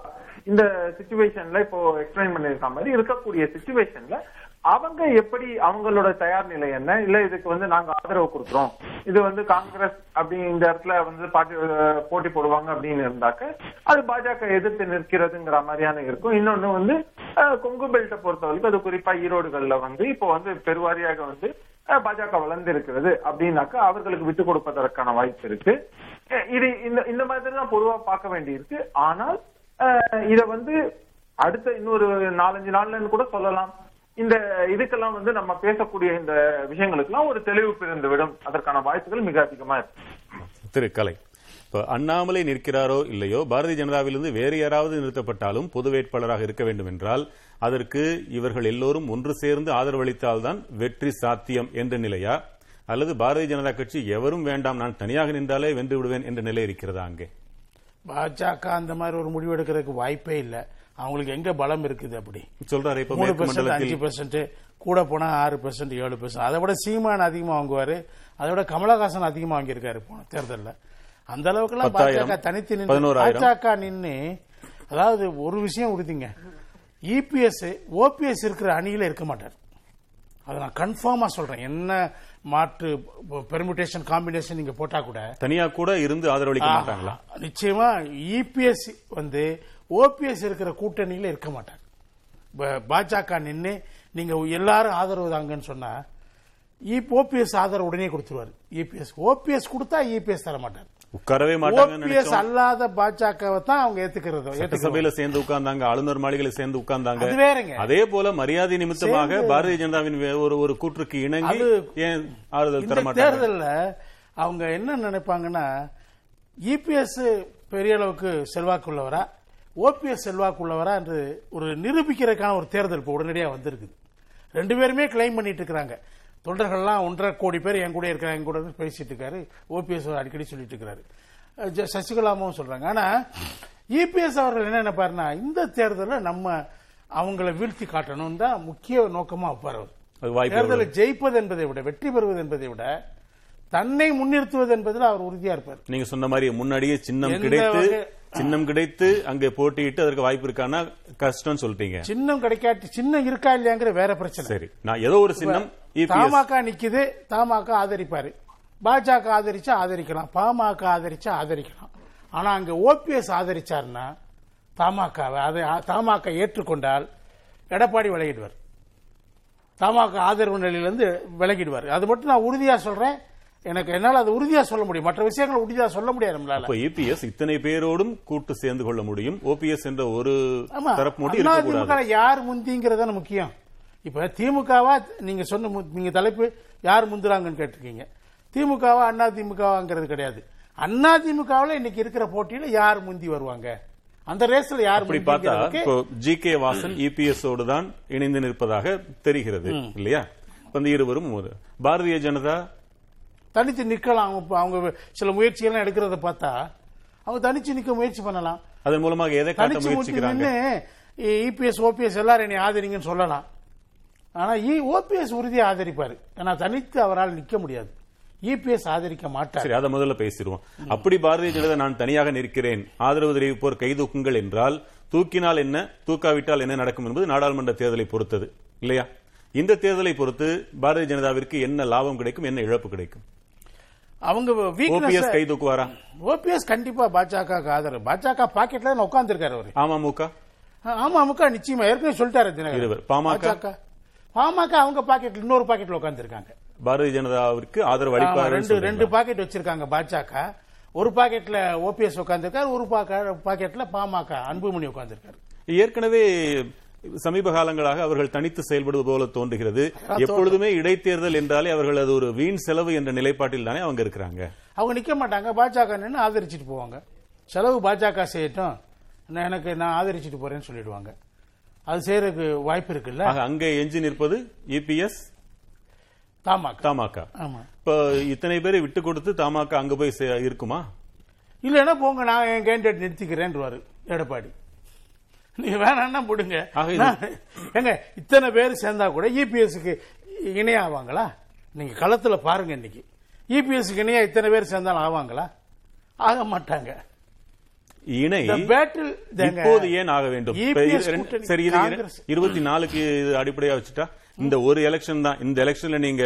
இந்த சுச்சுவேஷன்ல இப்போ எக்ஸ்பிளைன் பண்ணிருக்க மாதிரி இருக்கக்கூடிய சுச்சுவேஷன்ல அவங்க எப்படி அவங்களோட தயார் நிலை என்ன? இல்ல இதுக்கு வந்து நாங்க ஆதரவு கொடுக்குறோம். இது வந்து காங்கிரஸ் அப்படி இந்த இடத்துல வந்து பாட்டி போட்டி போடுவாங்க அப்படின்னு இருந்தாக்க அது பாஜக எதிர்த்து நிற்கிறதுங்கிற மாதிரியான இருக்கும். இன்னொன்னு வந்து கொங்கு பெல்ட்டை பொறுத்தவரைக்கும் அது குறிப்பா ஈரோடுகள்ல வந்து இப்போ வந்து பெருவாரியாக வந்து பாஜக வளர்ந்து இருக்கிறது அப்படின்னாக்கா அவர்களுக்கு விட்டு கொடுப்பதற்கான வாய்ப்பு இருக்கு. இது இந்த இந்த மாதிரி தான் பொதுவா பார்க்க வேண்டியிருக்கு. ஆனால் இத வந்து அடுத்த இன்னொரு நாலஞ்சு நாள்லன்னு கூட சொல்லலாம். இந்த இதுக்கெல்லாம் வந்து நம்ம பேசக்கூடிய இந்த விஷயங்களுக்கெல்லாம் ஒரு தெளிவு பிறந்து விடும் அதற்கான வாய்ப்புகள் மிக அதிகமா இருக்கு. திரு கலை இப்ப அண்ணாமலை நிற்கிறாரோ இல்லையோ பாரதிய ஜனதாவிலிருந்து வேறு யாராவது நிறுத்தப்பட்டாலும் பொது வேட்பாளராக இருக்க வேண்டும் என்றால் அதற்கு இவர்கள் எல்லோரும் ஒன்று சேர்ந்து ஆதரவளித்தால்தான் வெற்றி சாத்தியம் என்ற நிலையா? அல்லது பாரதிய ஜனதா கட்சி எவரும் வேண்டாம் நான் தனியாக நின்றாலே வென்று விடுவேன் என்ற நிலை இருக்கிறதா அங்கே? பாஜக அந்த மாதிரி ஒரு முடிவு எடுக்கிறதுக்கு வாய்ப்பே இல்லை. அவங்களுக்கு எங்க பலம் இருக்குது அப்படி? சொல்றாரு அஞ்சு பெர்சென்ட் கூட போனா ஆறு பெர்சென்ட் ஏழு பெர்சென்ட் அதை விட சீமான் அதிகமா வாங்குவாரு. அதை விட கமலஹாசன் அதிகமா வாங்கியிருக்காரு போன தேர்தலில். அந்த அளவுக்குலாம் பத்தாயிரம், பாஜக தனித்து நின்று. பாஜக நின்று அதாவது ஒரு விஷயம் உறுதிங்க. இபிஎஸ் ஓபிஎஸ் இருக்கிற அணியில இருக்க மாட்டார். அதை நான் கன்ஃபார்மா சொல்றேன். என்ன மாற்று பெர்முடேஷன் காம்பினேஷன் நீங்க போட்டா கூட தனியா கூட இருந்து ஆதரவளிக்க மாட்டாங்களா. நிச்சயமா இபிஎஸ் வந்து ஓபிஎஸ் இருக்கிற கூட்டணியில இருக்க மாட்டார். ப- பாஜக நின்னு நீங்க எல்லாரும் ஆதரவு தாங்கன்னு சொன்னா ஓபிஎஸ் ஆதரவு உடனே கொடுத்துருவாரு. இபிஎஸ் ஓபிஎஸ் கொடுத்தா இபிஎஸ் தர மாட்டார் உட்காரவே நினைச்சோம். அல்லாத பாஜகவை தான் அவங்க ஏத்துக்கிறது சட்டசபையில சேர்ந்து உட்கார்ந்தாங்க ஆளுநர் மாளிகையில சேர்ந்து உட்கார்ந்தாங்க. அது போல மரியாதை நிமித்தமாக பாரதிய ஜனதாவின் ஒரு ஒரு கூற்றுக்கு இணங்கி ஏன் ஆறுதல் தர இந்த மாட்டாங்க தேர்தல்ல அவங்க என்ன நினைப்பாங்கன்னா இபிஎஸ் பெரிய அளவுக்கு செல்வாக்கு உள்ளவரா ஓபிஎஸ் செல்வாக்கு உள்ளவரா என்று ஒரு நிரூபிக்கிறதுக்கான ஒரு தேர்தல் இப்போ உடனடியாக வந்திருக்குது. ரெண்டு பேருமே கிளைம் பண்ணிட்டு இருக்கிறாங்க. தொண்டர்கள்லாம் ஒன்றரை கோடி பேர் என் கூட இருக்கிறாங்க என் கூட பேசிட்டு இருக்காரு. ஓபிஎஸ் அடிக்கடி சொல்லிட்டு இருக்கிறாரு சசிகலாவும் சொல்றாங்க. ஆனா இபிஎஸ் அவர்கள் என்ன நினைப்பாருன்னா இந்த தேர்தலில் நம்ம அவங்கள வீழ்த்தி காட்டணும் தான் முக்கிய நோக்கமா வைப்பார் அவர். தேர்தலை ஜெயிப்பது என்பதை விட வெற்றி பெறுவது என்பதை விட தன்னை முன்னிறுத்துவது என்பதில் அவர் உறுதியா இருப்பார். நீங்க சொன்ன மாதிரி முன்னாடியே சின்னம் கிடைத்து சின்னம் கிடைத்து அங்கே போட்டியிட்டு அதற்கு வாய்ப்பு இருக்கானா கஷ்டம்னு சொல்லிட்டீங்க. சின்னம் கிடைக்காட்டி சின்னம் இருக்கா இல்லையாங்கிற வேற பிரச்சனை. சரி நான் ஏதோ ஒரு சின்னம் தமாக நிக்குது தமாக ஆதரிப்பாரு. பாஜக ஆதரிச்சா ஆதரிக்கலாம் பாமக ஆதரிச்சா ஆதரிக்கலாம். ஆனா அங்க ஓபிஎஸ் ஆதரிச்சாருன்னா தமாகவை அதை தமாக ஏற்றுக்கொண்டால் எடப்பாடி விலகிடுவார். தமாக ஆதரவு நிலையிலிருந்து விலகிடுவார். அது மட்டும் நான் உறுதியா சொல்றேன். எனக்கு என்னால் அது உறுதியா சொல்ல முடியும். மற்ற விஷயங்களை உறுதியா சொல்ல முடியாது நம்மளால. இபிஎஸ் இத்தனை பேரோடும் கூட்டு சேர்ந்து கொள்ள முடியும். ஓபிஎஸ் என்ற ஒரு தரப்பு மட்டும் யார் முந்திங்கிறது தானே முக்கியம். இப்ப திமுகவா நீங்க சொன்ன நீங்க தலைப்பு யார் முந்துறாங்கன்னு கேட்டிருக்கீங்க. திமுகவா அண்ணா திமுகவாங்கிறது கிடையாது. அண்ணா திமுகவில் இன்னைக்கு இருக்கிற போட்டியில யார் முந்தி வருவாங்க? அந்த ரேஸ்ல யார் அப்படி பார்த்தா இப்போ ஜி கே வாசன் இபிஎஸ் ஓடு தான் இணைந்து நிற்பதாக தெரிகிறது. இல்லையா? இருவரும் பாரதிய ஜனதா தனித்து நிக்கலாம். அவங்க சில முயற்சிகள்லாம் எடுக்கிறத பார்த்தா அவங்க தனிச்சு நிக்க முயற்சி பண்ணலாம். அதன் மூலமாக எதை காட்ட முயற்சிக்கிறாங்க? இபிஎஸ் ஓபிஎஸ் எல்லாரும் என்னை ஆதரிங்கன்னு சொல்லலாம். ஆனா ஓபிஎஸ் உறுதியை ஆதரிப்பாரு. ஏன்னா தனித்து அவரால் நிக்க முடியாது. இபிஎஸ் ஆதரிக்க மாட்டார். சரி அதை முதல்ல பேசிடுவோம். அப்படி பாரதிய ஜனதா நான் தனியாக நிற்கிறேன். ஆதரவு தெரிவிப்போர் கைதூக்குங்கள் என்றால் தூக்கினால் என்ன தூக்காவிட்டால் என்ன நடக்கும் என்பது நாடாளுமன்ற தேர்தலை பொறுத்தது. இல்லையா? இந்த தேர்தலை பொறுத்து பாரதிய ஜனதாவிற்கு என்ன லாபம் கிடைக்கும் என்ன இழப்பு கிடைக்கும்? அவங்க ஓபிஎஸ் கை தூக்குவாரா? ஓபிஎஸ் கண்டிப்பா பாஜக ஆதரவு. பாஜக பாக்கெட்ல உட்கார்ந்து இருக்காரு அவரு. அமமுக அமமுக நிச்சயமா. ஏற்கனவே சொல்லிட்டாரு. இருவர். பாமக? பாமக அவங்க பாக்கெட்ல இன்னொரு பாக்கெட்ல உட்கார்ந்து இருக்காங்க பாரதிய ஜனதாவிற்கு ஆதரவு ஆமா, அளிப்பார்கள் ரெண்டு ரெண்டு பாக்கெட் வச்சிருக்காங்க பாஜக. ஒரு பாக்கெட்ல ஓபிஎஸ் உட்கார்ந்திருக்காரு ஒரு பாக்க- பாக்கெட்ல பாமக அன்புமணி உட்கார்ந்திருக்காரு ஏற்கனவே சமீப காலங்களாக அவர்கள் தனித்து செயல்படுவது போல தோன்றுகிறது. எப்பொழுதுமே இடைத்தேர்தல் என்றாலே அவர்கள் அது ஒரு வீண் செலவு என்ற நிலைப்பாட்டில் தானே அவங்க இருக்கிறாங்க. அவங்க நிக்க மாட்டாங்க. பாஜக ஆதரிச்சிட்டு போவாங்க. செலவு பாஜக செய்யட்டும். நான் எனக்கு நான் ஆதரிச்சிட்டு போறேன்னு சொல்லிடுவாங்க. அது செய்யறதுக்கு வாய்ப்பு இருக்குல்ல? அங்கே எஞ்சி நிற்பது இபிஎஸ் தமாக. தமாக. ஆமா. இப்ப இத்தனை பேரை விட்டு கொடுத்து தமாக அங்க போய் இருக்குமா? இல்லைன்னா போங்க நான் என் கேண்டிடேட் நிறுத்திக்கிறேன்றாரு எடப்பாடி. நீங்க வேணாம்னா போடுங்க. ஏங்க இத்தனை பேர் சேர்ந்தா கூட இபிஎஸ்க்கு இணையாவாங்களா? நீங்க களத்துல பாருங்க இன்னைக்கு. இபிஎஸ்க்கு இணையா இத்தனை பேர் சேர்ந்தாலும் ஆவாங்களா? ஆக மாட்டாங்க. இணை. இப்போது ஏன் ஆக வேண்டும்? சரி. இருபத்தி நாலுக்கு அடிப்படையா வச்சுட்டா? இந்த ஒரு எலெக்ஷன் தான். இந்த எலெக்ஷன்ல நீங்க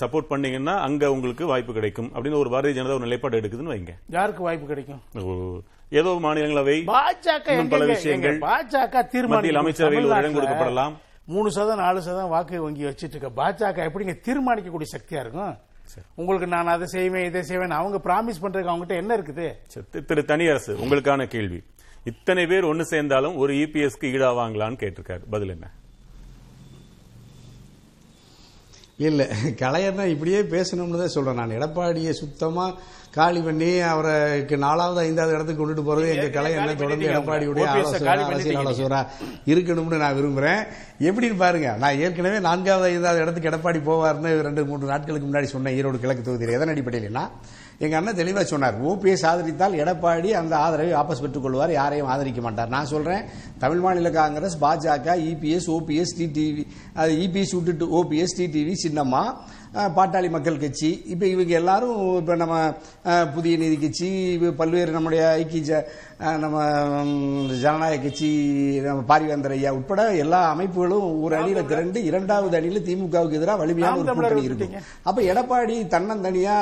சப்போர்ட் பண்ணீங்கன்னா அங்க உங்களுக்கு வாய்ப்பு கிடைக்கும். அப்படின்னு ஒரு பாரதிய ஜனதா ஒரு நிலைப்பாடு எடுக்குதுன்னு வைங்க. யாருக்கு வாய்ப்பு கிடைக்கும்? ஏதோ மாநிலங்களவை பாஜக பல விஷயங்கள் பாஜக தீர்மானிக்கும்? அமைச்சரவையில் ஒரு இடம் கொடுக்கப்படலாம். மூணு சதம் நாலு சதம் வாக்கு வங்கி வச்சிட்டு இருக்க பாஜக எப்படிங்க தீர்மானிக்கக்கூடிய சக்தியா இருக்கும்? உங்களுக்கு நான் அதை செய்வேன் இதை செய்வேன் அவங்க பிராமிஸ் பண்றதுக்கு அவங்ககிட்ட என்ன இருக்குது? திரு தனியரசு உங்களுக்கான கேள்வி. இத்தனை பேர் ஒன்னு சேர்ந்தாலும் ஒரு இபிஎஸ்க்கு ஈடாவாங்களான்னு கேட்டிருக்காரு. பதில் என்ன? இல்ல கலையர்னா இப்படியே பேசணும்னு தான் சொல்றேன். நான் எடப்பாடியை சுத்தமா காலி பண்ணி அவருக்கு நாலாவது ஐந்தாவது இடத்துக்கு கொண்டுட்டு போறது எங்க காலி தொடர்ந்து பண்ணிட்டீங்க எடப்பாடியுடைய அரசியல் ஆலோசகரா இருக்கணும்னு நான் விரும்புறேன். எப்படின்னு பாருங்க நான் ஏற்கனவே நான்காவது ஐந்தாவது இடத்துக்கு எடப்பாடி போவார்னு ரெண்டு மூன்று நாட்களுக்கு முன்னாடி சொன்னேன் ஈரோடு கிழக்கு தொகுதியில். எதன் அடிப்படையிலனா எங்க அண்ணன் தெளிவா சொன்னார் ஓபிஎஸ் ஆதரித்தால் எடப்பாடி அந்த ஆதரவை வாபஸ் பெற்றுக் கொள்வார் யாரையும் ஆதரிக்க மாட்டார். நான் சொல்றேன் தமிழ் மாநில காங்கிரஸ் பாஜக இபிஎஸ் ஓபிஎஸ் டிடிவி இபிஎஸ் விட்டுட்டு ஓபிஎஸ் டிடிவி சின்னம்மா பாட்டாளி மக்கள் கட்சி. இப்போ இவங்க எல்லாரும் இப்போ நம்ம புதிய நீதி கட்சி பல்வேறு நம்முடைய ஐக்கிய ஜ- நம்ம ஜனநாயக கட்சி நம்ம பாரிவேந்தர் ஐயா உட்பட எல்லா அமைப்புகளும் ஒரு அணியில திரண்டு இரண்டாவது அணியில திமுகவுக்கு எதிராக வலிமையான ஒரு கூட்டணி விட்டுட்டீங்க. அப்ப எடப்பாடி தன்னந்தனியா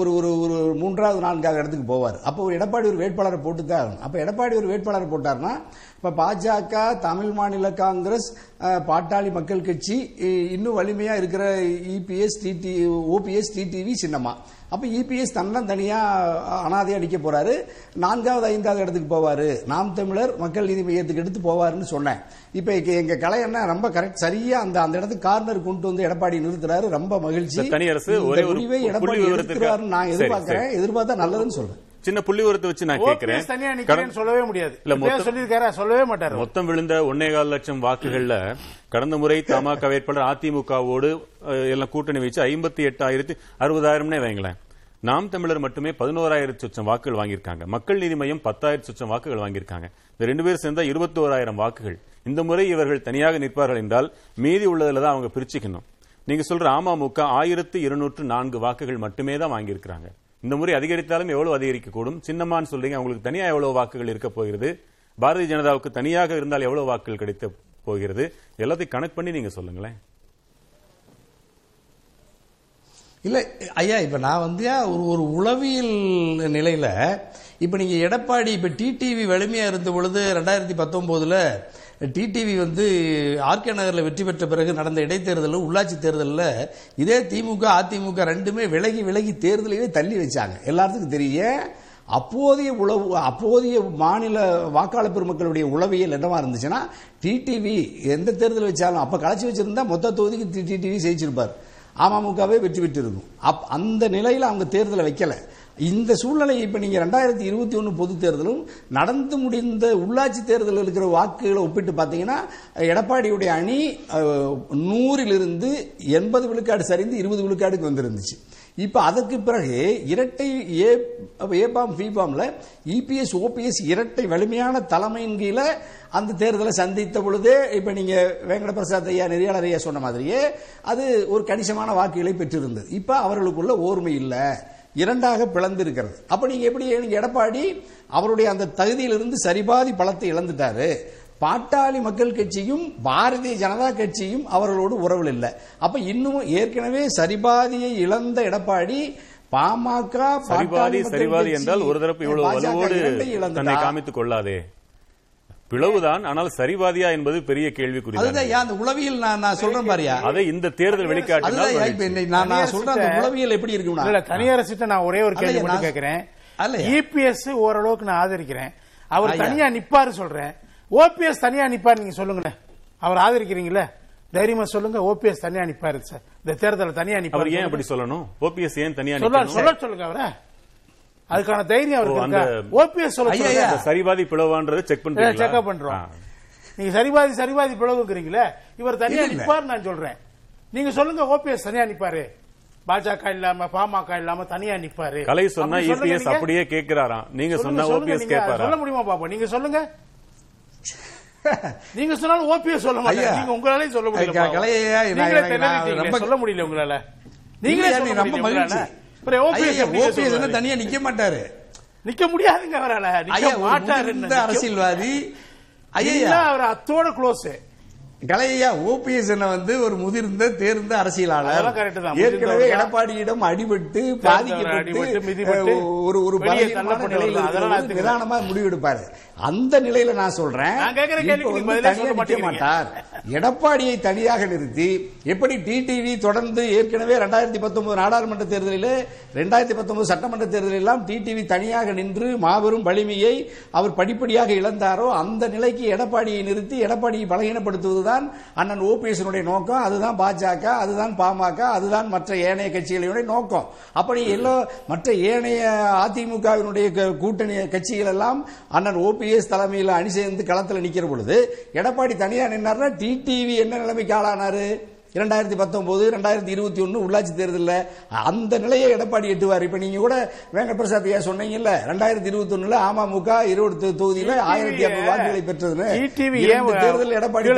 ஒரு ஒரு ஒரு மூன்றாவது நான்காவது இடத்துக்கு போவார். அப்போ ஒரு எடப்பாடி ஒரு வேட்பாளரை போட்டு தான் ஆகணும். அப்ப எடப்பாடி ஒரு வேட்பாளரை போட்டார்னா இப்ப பாஜக தமிழ் மாநில காங்கிரஸ் பாட்டாளி மக்கள் கட்சி இன்னும் வலிமையா இருக்கிற இபிஎஸ் டிடி ஓபிஎஸ் டிடிவி சின்னமா அப்ப இபிஎஸ் தன்னந்தனியா அனாதையா நிக்க போறாரு. நான்காவது ஐந்தாவது இடத்துக்கு போவாரு. நாம் தமிழர் மக்கள் நீதி மையத்துக்கு எடுத்து போவாருன்னு சொன்னேன். இப்ப இங்க எங்க கலை என்ன ரொம்ப கரெக்ட் சரியா அந்த அந்த இடத்துக்கு கார்னர் கொண்டு வந்து எடப்பாடி நிறுத்துறாரு. ரொம்ப மகிழ்ச்சி. முடிவை எடப்பாடி எடுத்துருவாருன்னு நான் எதிர்பார்க்கிறேன். எதிர்பார்த்தா நல்லதுன்னு சொல்றேன். சின்ன புள்ளி விவரத்தை வச்சு நான் கேட்கிறேன். தனியா சொல்லவே முடியாது. இல்ல, சொல்லியிருக்காரா சொல்லவே மாட்டாரு. மொத்தம் விழுந்த ஒன்னேகால் லட்சம் வாக்குகள்ல கடந்த முறை தமாக வேட்பாளர் அதிமுகவோடு எல்லாம் கூட்டணி வச்சு ஐம்பத்தி எட்டாயிரத்தி அறுபதாயிரம்னே வைங்களேன். நாம் தமிழர் மட்டுமே பதினோராயிரத்தி சொச்சம் வாக்குகள் வாங்கியிருக்காங்க. மக்கள் நீதி மையம் பத்தாயிரத்தி சொச்சம் வாக்குகள் வாங்கியிருக்காங்க. இந்த ரெண்டு பேரும் சேர்ந்தா இருபத்தோராயிரம் வாக்குகள். இந்த முறை இவர்கள் தனியாக நிற்பார்கள் என்றால் மீதி உள்ளதுல தான் அவங்க பிரிச்சுக்கணும். நீங்க சொல்ற அமமுக ஆயிரத்தி இருநூற்று நான்கு வாக்குகள் மட்டுமே தான் வாங்கியிருக்கிறாங்க. இந்த முறை அதிகரித்தாலும் எவ்வளவு அதிகரிக்கக்கூடும்? சின்னம்மான்னு சொல்றீங்க அவங்களுக்கு தனியாக எவ்வளவு வாக்குகள் இருக்க போகிறது? பாரதிய ஜனதாவுக்கு தனியாக இருந்தால் எவ்வளவு வாக்குகள் கிடைத்த போகிறது? எல்லாத்தையும் கணக்கு பண்ணி நீங்க சொல்லுங்களேன். இல்லை ஐயா இப்போ நான் வந்து ஒரு ஒரு உளவியல் நிலையில் இப்போ நீங்கள் எடப்பாடி இப்போ டிடிவி வலிமையாக இருந்த பொழுது ரெண்டாயிரத்தி பத்தொம்போதில் டிடிவி வந்து ஆர்கே நகரில் வெற்றி பெற்ற பிறகு நடந்த இடைத்தேர்தலில் உள்ளாட்சி தேர்தலில் இதே திமுக அதிமுக ரெண்டுமே விலகி விலகி தேர்தலையே தள்ளி வச்சாங்க எல்லாத்துக்கும் தெரியும் அப்போதைய உளவு அப்போதைய மாநில வாக்காளர் பெருமக்களுடைய உளவியல் என்னவா இருந்துச்சுன்னா டிடிவி எந்த தேர்தல் வச்சாலும் அப்போ கலைச்சி வச்சிருந்தா மொத்த தொகுதிக்கு டிடிவி ஜெயிச்சிருப்பார் அமமுகவே வெற்றி பெற்றிருக்கும் அப் அந்த நிலையில் அவங்க தேர்தலை வைக்கலை இந்த சூழ்நிலை இப்ப நீங்க ரெண்டாயிரத்தி இருபத்தி ஒன்னு பொது தேர்தலும் நடந்து முடிந்த உள்ளாட்சி தேர்தலில் இருக்கிற வாக்குகளை ஒப்பிட்டு பார்த்தீங்கன்னா எடப்பாடியுடைய அணி நூறிலிருந்து எண்பது விழுக்காடு சரிந்து இருபது விழுக்காடுக்கு வந்திருந்துச்சு. இப்ப அதற்கு பிறகு இரட்டை ஏ ஏபாம் பிபாம்ல இபிஎஸ் ஓபிஎஸ் இரட்டை வலிமையான தலைமையின் கீழே அந்த தேர்தலை சந்தித்த பொழுதே இப்ப நீங்க வெங்கட பிரசாத் ஐயா நெறியாளர் ஐயா சொன்ன மாதிரியே அது ஒரு கணிசமான வாக்குகளை பெற்றிருந்தது. இப்ப அவர்களுக்குள்ள ஓர்மை இல்லை. இரண்டாக பிளந்து இருக்கிறது அப்ப நீங்க எப்படி எடப்பாடி அவருடைய அந்த தகுதியிலிருந்து சரிபாதி பலத்தை இழந்துட்டாரு. பாட்டாளி மக்கள் கட்சியும் பாரதிய ஜனதா கட்சியும் அவர்களோடு உறவில் இல்லை. அப்ப இன்னும் ஏற்கனவே சரிபாதியை இழந்த எடப்பாடி பாமக சரிபாதி சரிபாதி என்றால் ஒரு தரப்பு இவ்வளவு வலுவோடு. தன்னை காமித்துக் கொள்ளாதே. பிளவுதான் ஆனால் சரிவாதியா என்பது பெரிய கேள்விக்குறி அதுதான் ஏன் அந்த உளவியல் நான் நான் சொல்றேன் பாரியா? அதை இந்த தேர்தல் நான் நான் சொல்றேன் அந்த உளவியல் எப்படி இருக்கும்னா. இல்ல தனியார் நான் ஒரே ஒரு கேள்வி மட்டும் கேட்கிறேன். இபிஎஸ் ஓரளவுக்கு நான் ஆதரிக்கிறேன். அவர். தனியா நிப்பாரு சொல்றேன். ஓபிஎஸ் தனியா நிப்பாரு நீங்க சொல்லுங்களேன். அவர் ஆதரிக்கிறீங்களே தைரியமா சொல்லுங்க ஓபிஎஸ் தனியா நிப்பாரு சார். இந்த தேர்தலில் தனியா அவர் நிப்பாரு ஏன் அப்படி சொல்லணும்? ஓபிஎஸ் ஏன் தனியா? சொல்ல சொல்லுங்க அவரை. அதுக்கான தைரியம் அவருக்கு ஓபிஎஸ் சொல்ல சரிவாதி பிளவான்றதை செக் பண்றீங்களா? செக்அப் பண்றோம். நீங்க சரிபாதி சரிபாதி பிளவுங்கிறீங்களே இவர் தனியா. நிப்பாரு நான் சொல்றேன். நீங்க சொல்லுங்க ஓபிஎஸ் தனியா நிப்பாரு. பாஜக இல்லாம பாமக இல்லாம தனியா நிப்பாரு. கலை சொன்னா இபிஎஸ் நீங்க. அப்படியே கேட்கிறாராம் நீங்க சொன்னா ஓபிஎஸ். கேட்பாரா சொல்ல முடியுமா பாப்பா நீங்க சொல்லுங்க. நீங்க சொன்னாலும் ஓபிஎஸ் சொல்ல மாட்டீங்க. நீங்க உங்களாலே சொல்ல முடியல ரொம்ப- சொல்ல முடியல உங்களால. நீங்களே ரொம்ப மகிழ்ச்சி. எல்லாம் தனியா நிக்க மாட்டாரு. நிக்க முடியாதுங்க அவரால. நிக்க மாட்டாரு அரசியல்வாதி ஐயா அவர் அத்தோட க்ளோஸ் கலையா ஓபிஎஸ் வந்து ஒரு முதிர்ந்த தேர்ந்த அரசியலாளர். ஏற்கனவே. எடப்பாடியிடம் அடிபட்டு பாதிக்கப்பட்டு ஒரு ஒரு பலகீனமான நிலையில நிதானமா முடிவெடுப்பாரு அந்த நிலையில நான் சொல்றேன். மாட்டார் எடப்பாடியை தனியாக நிறுத்தி எப்படி டிடிவி தொடர்ந்து ஏற்கனவே ரெண்டாயிரத்தி பத்தொன்பது நாடாளுமன்ற தேர்தலில் ரெண்டாயிரத்தி பத்தொன்பது சட்டமன்ற தேர்தலில் எல்லாம் டிடிவி தனியாக நின்று மாபெரும் வலிமையை அவர் படிப்படியாக இழந்தாரோ அந்த நிலைக்கு எடப்பாடியை நிறுத்தி எடப்பாடியை அதுதான் அண்ணன் ஓபிஎஸ்னுடைய நோக்கம் அதுதான் பாஜக அதுதான் பாமக அதுதான் மற்ற ஏனைய கட்சிகளினுடைய நோக்கம். அப்படி எல்லா மற்ற ஏனைய அதிமுகவினுடைய க- கூட்டணி கட்சிகள் எல்லாம் அண்ணன் ஓபிஎஸ் தலைமையில் அணி சேர்ந்து களத்தில் நிற்கிற பொழுது எடப்பாடி தனியாக நின்னார்னா டிடிவி என்ன நிலைமைக்கு ஆளானாரு? இரண்டாயிரத்தி பத்தொன்பது ரெண்டாயிரத்தி இருபத்தி ஒன்னு உள்ளாட்சி தேர்தலில் அந்த நிலையை எடப்பாடி எட்டுவார். இப்ப நீங்க கூட வேங்க பிரசாத் ஐயா சொன்னீங்கல்ல ரெண்டாயிரத்தி இருபத்தி ஒண்ணுல அமமுக ஈரோடு தொ- தொகுதியில ஆயிரத்தி இரநூறு வாக்குகளை பெற்றதுன்னு. ஏன் தேர்தல் எடப்பாடி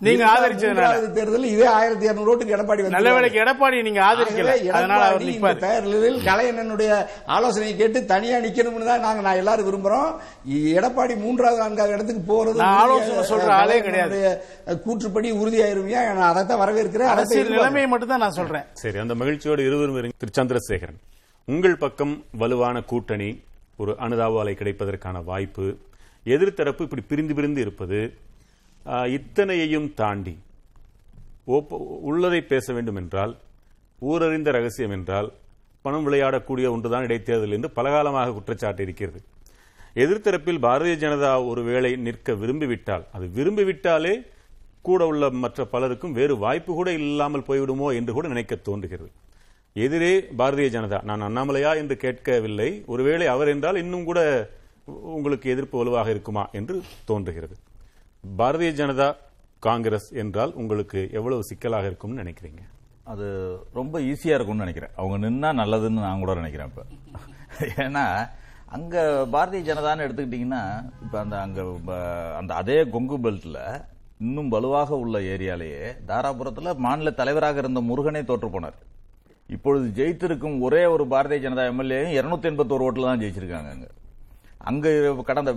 நீங்க ஆதரிச்சதுனால. மூன்றாவது தேர்தல் இதே ஆயிரத்தி இருநூறு ஓட்டுக்கு எடப்பாடி வந்து நல்ல வேலைக்கு எடப்பாடி நீங்க ஆதரிக்கல அதனால அவர் நிப்பாரு தேர்தலில் கலைஞனுடைய ஆலோசனையை கேட்டு தனியா நிக்கணும்னு தான் நாங்க நான் எல்லாரும் விரும்புறோம் எடப்பாடி மூன்றாவது நான்காவது இடத்துக்கு போறது ஆலோசனை சொல்ற ஆளே கிடையாது. கூற்றுப்படி உறுதியாயிருமையா நான் அதைத்தான் வரவேற்கிறேன் அதைத்தான் அரசியல். நிலைமையை மட்டும் தான் நான் சொல்றேன் சரி அந்த மகிழ்ச்சியோடு இருவரும். திரு சந்திரசேகரன் உங்கள் பக்கம் வலுவான கூட்டணி ஒரு அனுதாபாலை கிடைப்பதற்கான வாய்ப்பு எதிர்த்தரப்பு இப்படி பிரிந்து பிரிந்து இருப்பது இத்தனையையும் தாண்டி உள்ளதை பேச வேண்டும் என்றால் ஊரறிந்த ரகசியம் என்றால் பணம் விளையாடக்கூடிய ஒன்றுதான் இடைத்தேர்தல் என்று பலகாலமாக குற்றச்சாட்டு இருக்கிறது. எதிர்த்தரப்பில் பாரதிய ஜனதா ஒருவேளை நிற்க விரும்பிவிட்டால் அது விரும்பிவிட்டாலே கூட உள்ள மற்ற பலருக்கும் வேறு வாய்ப்பு கூட இல்லாமல் போய்விடுமோ என்று கூட நினைக்க தோன்றுகிறது. எதிரே பாரதிய ஜனதா நான் அண்ணாமலையா என்று கேட்கவில்லை. ஒருவேளை அவர் என்றால் இன்னும் கூட உங்களுக்கு எதிர்ப்பு வலுவாக இருக்குமா என்று தோன்றுகிறது. பாரதிய ஜனதா காங்கிரஸ் என்றால் உங்களுக்கு எவ்வளவு சிக்கலாக இருக்கும்னு நினைக்கிறீங்க? அது ரொம்ப ஈஸியா இருக்கும்னு நினைக்கிறேன். அவங்க நின்னா நல்லதுன்னு நான் கூட நினைக்கிறேன் இப்ப. ஏன்னா அங்க பாரதிய ஜனதான்னு எடுத்துக்கிட்டீங்கன்னா இப்ப அந்த அங்க அந்த அதே கொங்கு பெல்ட்ல இன்னும் வலுவாக உள்ள ஏரியாலேயே தாராபுரத்தில் மாநில தலைவராக இருந்த முருகனே தோற்று போனார். இப்பொழுது ஜெயித்திருக்கும் ஒரே ஒரு பாரதிய ஜனதா எம்எல்ஏ இருநூத்தி எண்பத்தோரு ஓட்டுல தான் ஜெயிச்சிருக்காங்க அங்கே. அங்க கடந்த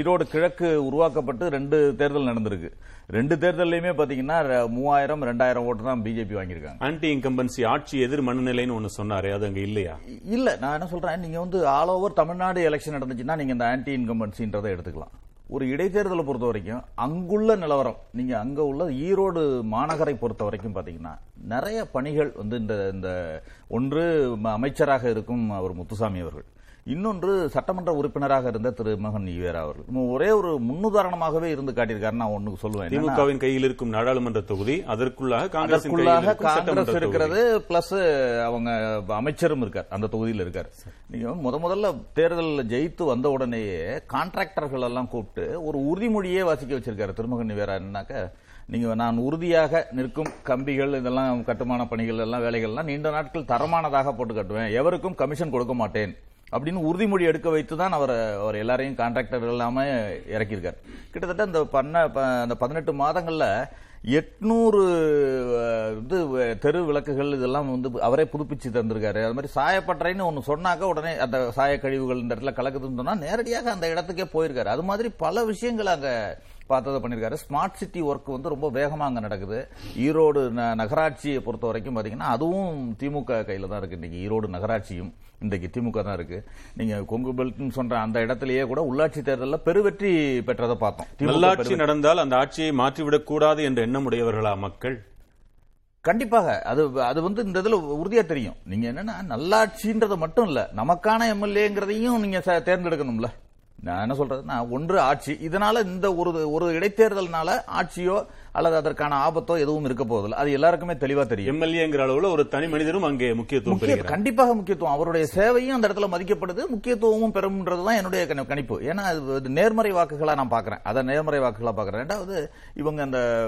ஈரோடு கிழக்கு உருவாக்கப்பட்டு ரெண்டு தேர்தல் நடந்திருக்கு. ரெண்டு தேர்தல்லையுமே பாத்தீங்கன்னா மூவாயிரம் ரெண்டாயிரம் ஓட்டு தான் பிஜேபி வாங்கியிருக்காங்க. ஆன்டி இன்கம்பன்சி ஆட்சி எதிர் மனநிலைன்னு ஒன்னு சொன்னாரு அது அங்க இல்லையா? இல்ல நான் என்ன சொல்றேன் நீங்க வந்து ஆல் ஓவர் தமிழ்நாடு எலெக்ஷன் நடந்துச்சுன்னா நீங்க இந்த ஆன்டி இன்கம்பன்சின்றதை எடுத்துக்கலாம். ஒரு இடைத்தேர்தலை பொறுத்த வரைக்கும் அங்குள்ள நிலவரம் நீங்க அங்க உள்ள ஈரோடு மாநகரை பொறுத்த வரைக்கும் பாத்தீங்கன்னா நிறைய பணிகள் வந்து இந்த இந்த ஒன்று அமைச்சராக இருக்கும் அவர் முத்துசாமி அவர்கள். இன்னொன்று சட்டமன்ற உறுப்பினராக இருந்த திரு மகன் ஈவேரா அவர்கள். ஒரே ஒரு முன்னுதாரணமாகவே இருந்து காட்டியிருக்காரு நான் ஒண்ணு சொல்லுவேன். திமுகவின் கையில் இருக்கும் நாடாளுமன்ற தொகுதி அதற்குள்ளாக காங்கிரஸ். இருக்கிறது பிளஸ் அவங்க அமைச்சரும் இருக்கார் அந்த தொகுதியில் இருக்கார். நீங்க முத முதல்ல தேர்தலில் ஜெயித்து வந்த உடனேயே கான்ட்ராக்டர்கள் எல்லாம் கூப்பிட்டு ஒரு உறுதிமொழியே வாசிக்க வச்சிருக்காரு திருமகன் வேற என்னன்னாக்க நீங்க நான் உறுதியாக நிற்கும் கம்பிகள் இதெல்லாம் கட்டுமான பணிகள் எல்லாம் வேலைகள்லாம் நீண்ட நாட்கள் தரமானதாக போட்டு கட்டுவேன். எவருக்கும் கமிஷன் கொடுக்க மாட்டேன். அப்படின்னு உறுதிமொழி எடுக்க வைத்து தான் அவர் அவர் எல்லாரையும் கான்ட்ராக்டர் எல்லாமே இறக்கியிருக்கார். கிட்டத்தட்ட இந்த பண்ண ப- அந்த பதினெட்டு மாதங்களில் எட்நூறு வந்து இது தெரு விளக்குகள் இதெல்லாம் வந்து அவரே புதுப்பிச்சு தந்திருக்காரு. அது மாதிரி சாயப்பட்டறைன்னு ஒன்று சொன்னாக்க உடனே அந்த சாய கழிவுகள் இந்த இடத்துல கலக்குதுன்னு சொன்னால் நேரடியாக அந்த இடத்துக்கே போயிருக்காரு. அது மாதிரி பல விஷயங்கள் அங்கே பார்த்ததை பண்ணியிருக்காரு ஸ்மார்ட் சிட்டி ஒர்க் வந்து ரொம்ப வேகமா அங்க நடக்குது. ஈரோடு நகராட்சியை பொறுத்த வரைக்கும் பாத்தீங்கன்னா அதுவும் திமுக கையில தான் இருக்கு. இன்னைக்கு ஈரோடு நகராட்சியும் இன்றைக்கு திமுக தான் இருக்கு. நீங்க கொங்கு பெல்ட்னு சொல்ற அந்த இடத்திலேயே கூட உள்ளாட்சி தேர்தலில் பெருவெற்றி பெற்றதை பார்த்தோம். நல்லாட்சி நடந்தால் அந்த ஆட்சியை மாற்றிவிடக் கூடாது என்ற எண்ணம் உடையவர்களா மக்கள்? கண்டிப்பாக. அது அது வந்து இந்த இதுல உறுதியா தெரியும். நீங்க என்னன்னா நல்லாட்சின்றது மட்டும் இல்ல நமக்கான எம்எல்ஏங்கிறதையும் நீங்க ச- தேர்ந்தெடுக்கணும்ல. நான் என்ன சொல்றதுன்னா ஒன்று ஆட்சி. இதனால இந்த ஒரு ஒரு இடைத்தேர்தல்னால ஆட்சியோ அல்லது அதற்கான ஆபத்தோ எதுவும் இருக்க போவதில்லை. அது எல்லாருக்குமே தெளிவா தெரியும். எம்எல்ஏங்கிற அளவுல ஒரு தனி மனிதரும் அங்கே முக்கியத்துவம் கண்டிப்பாக முக்கியத்துவம். அவருடைய சேவையும் அந்த இடத்துல மதிக்கப்படுது. முக்கியத்துவமும் பெறும்ன்றதுதான் என்னுடைய கணி- கணிப்பு. ஏன்னா அது நேர்மறை வாக்குகளா நான் பாக்குறேன் அதை நேர்மறை வாக்குகளா பாக்குறேன் ரெண்டாவது இவங்க அந்த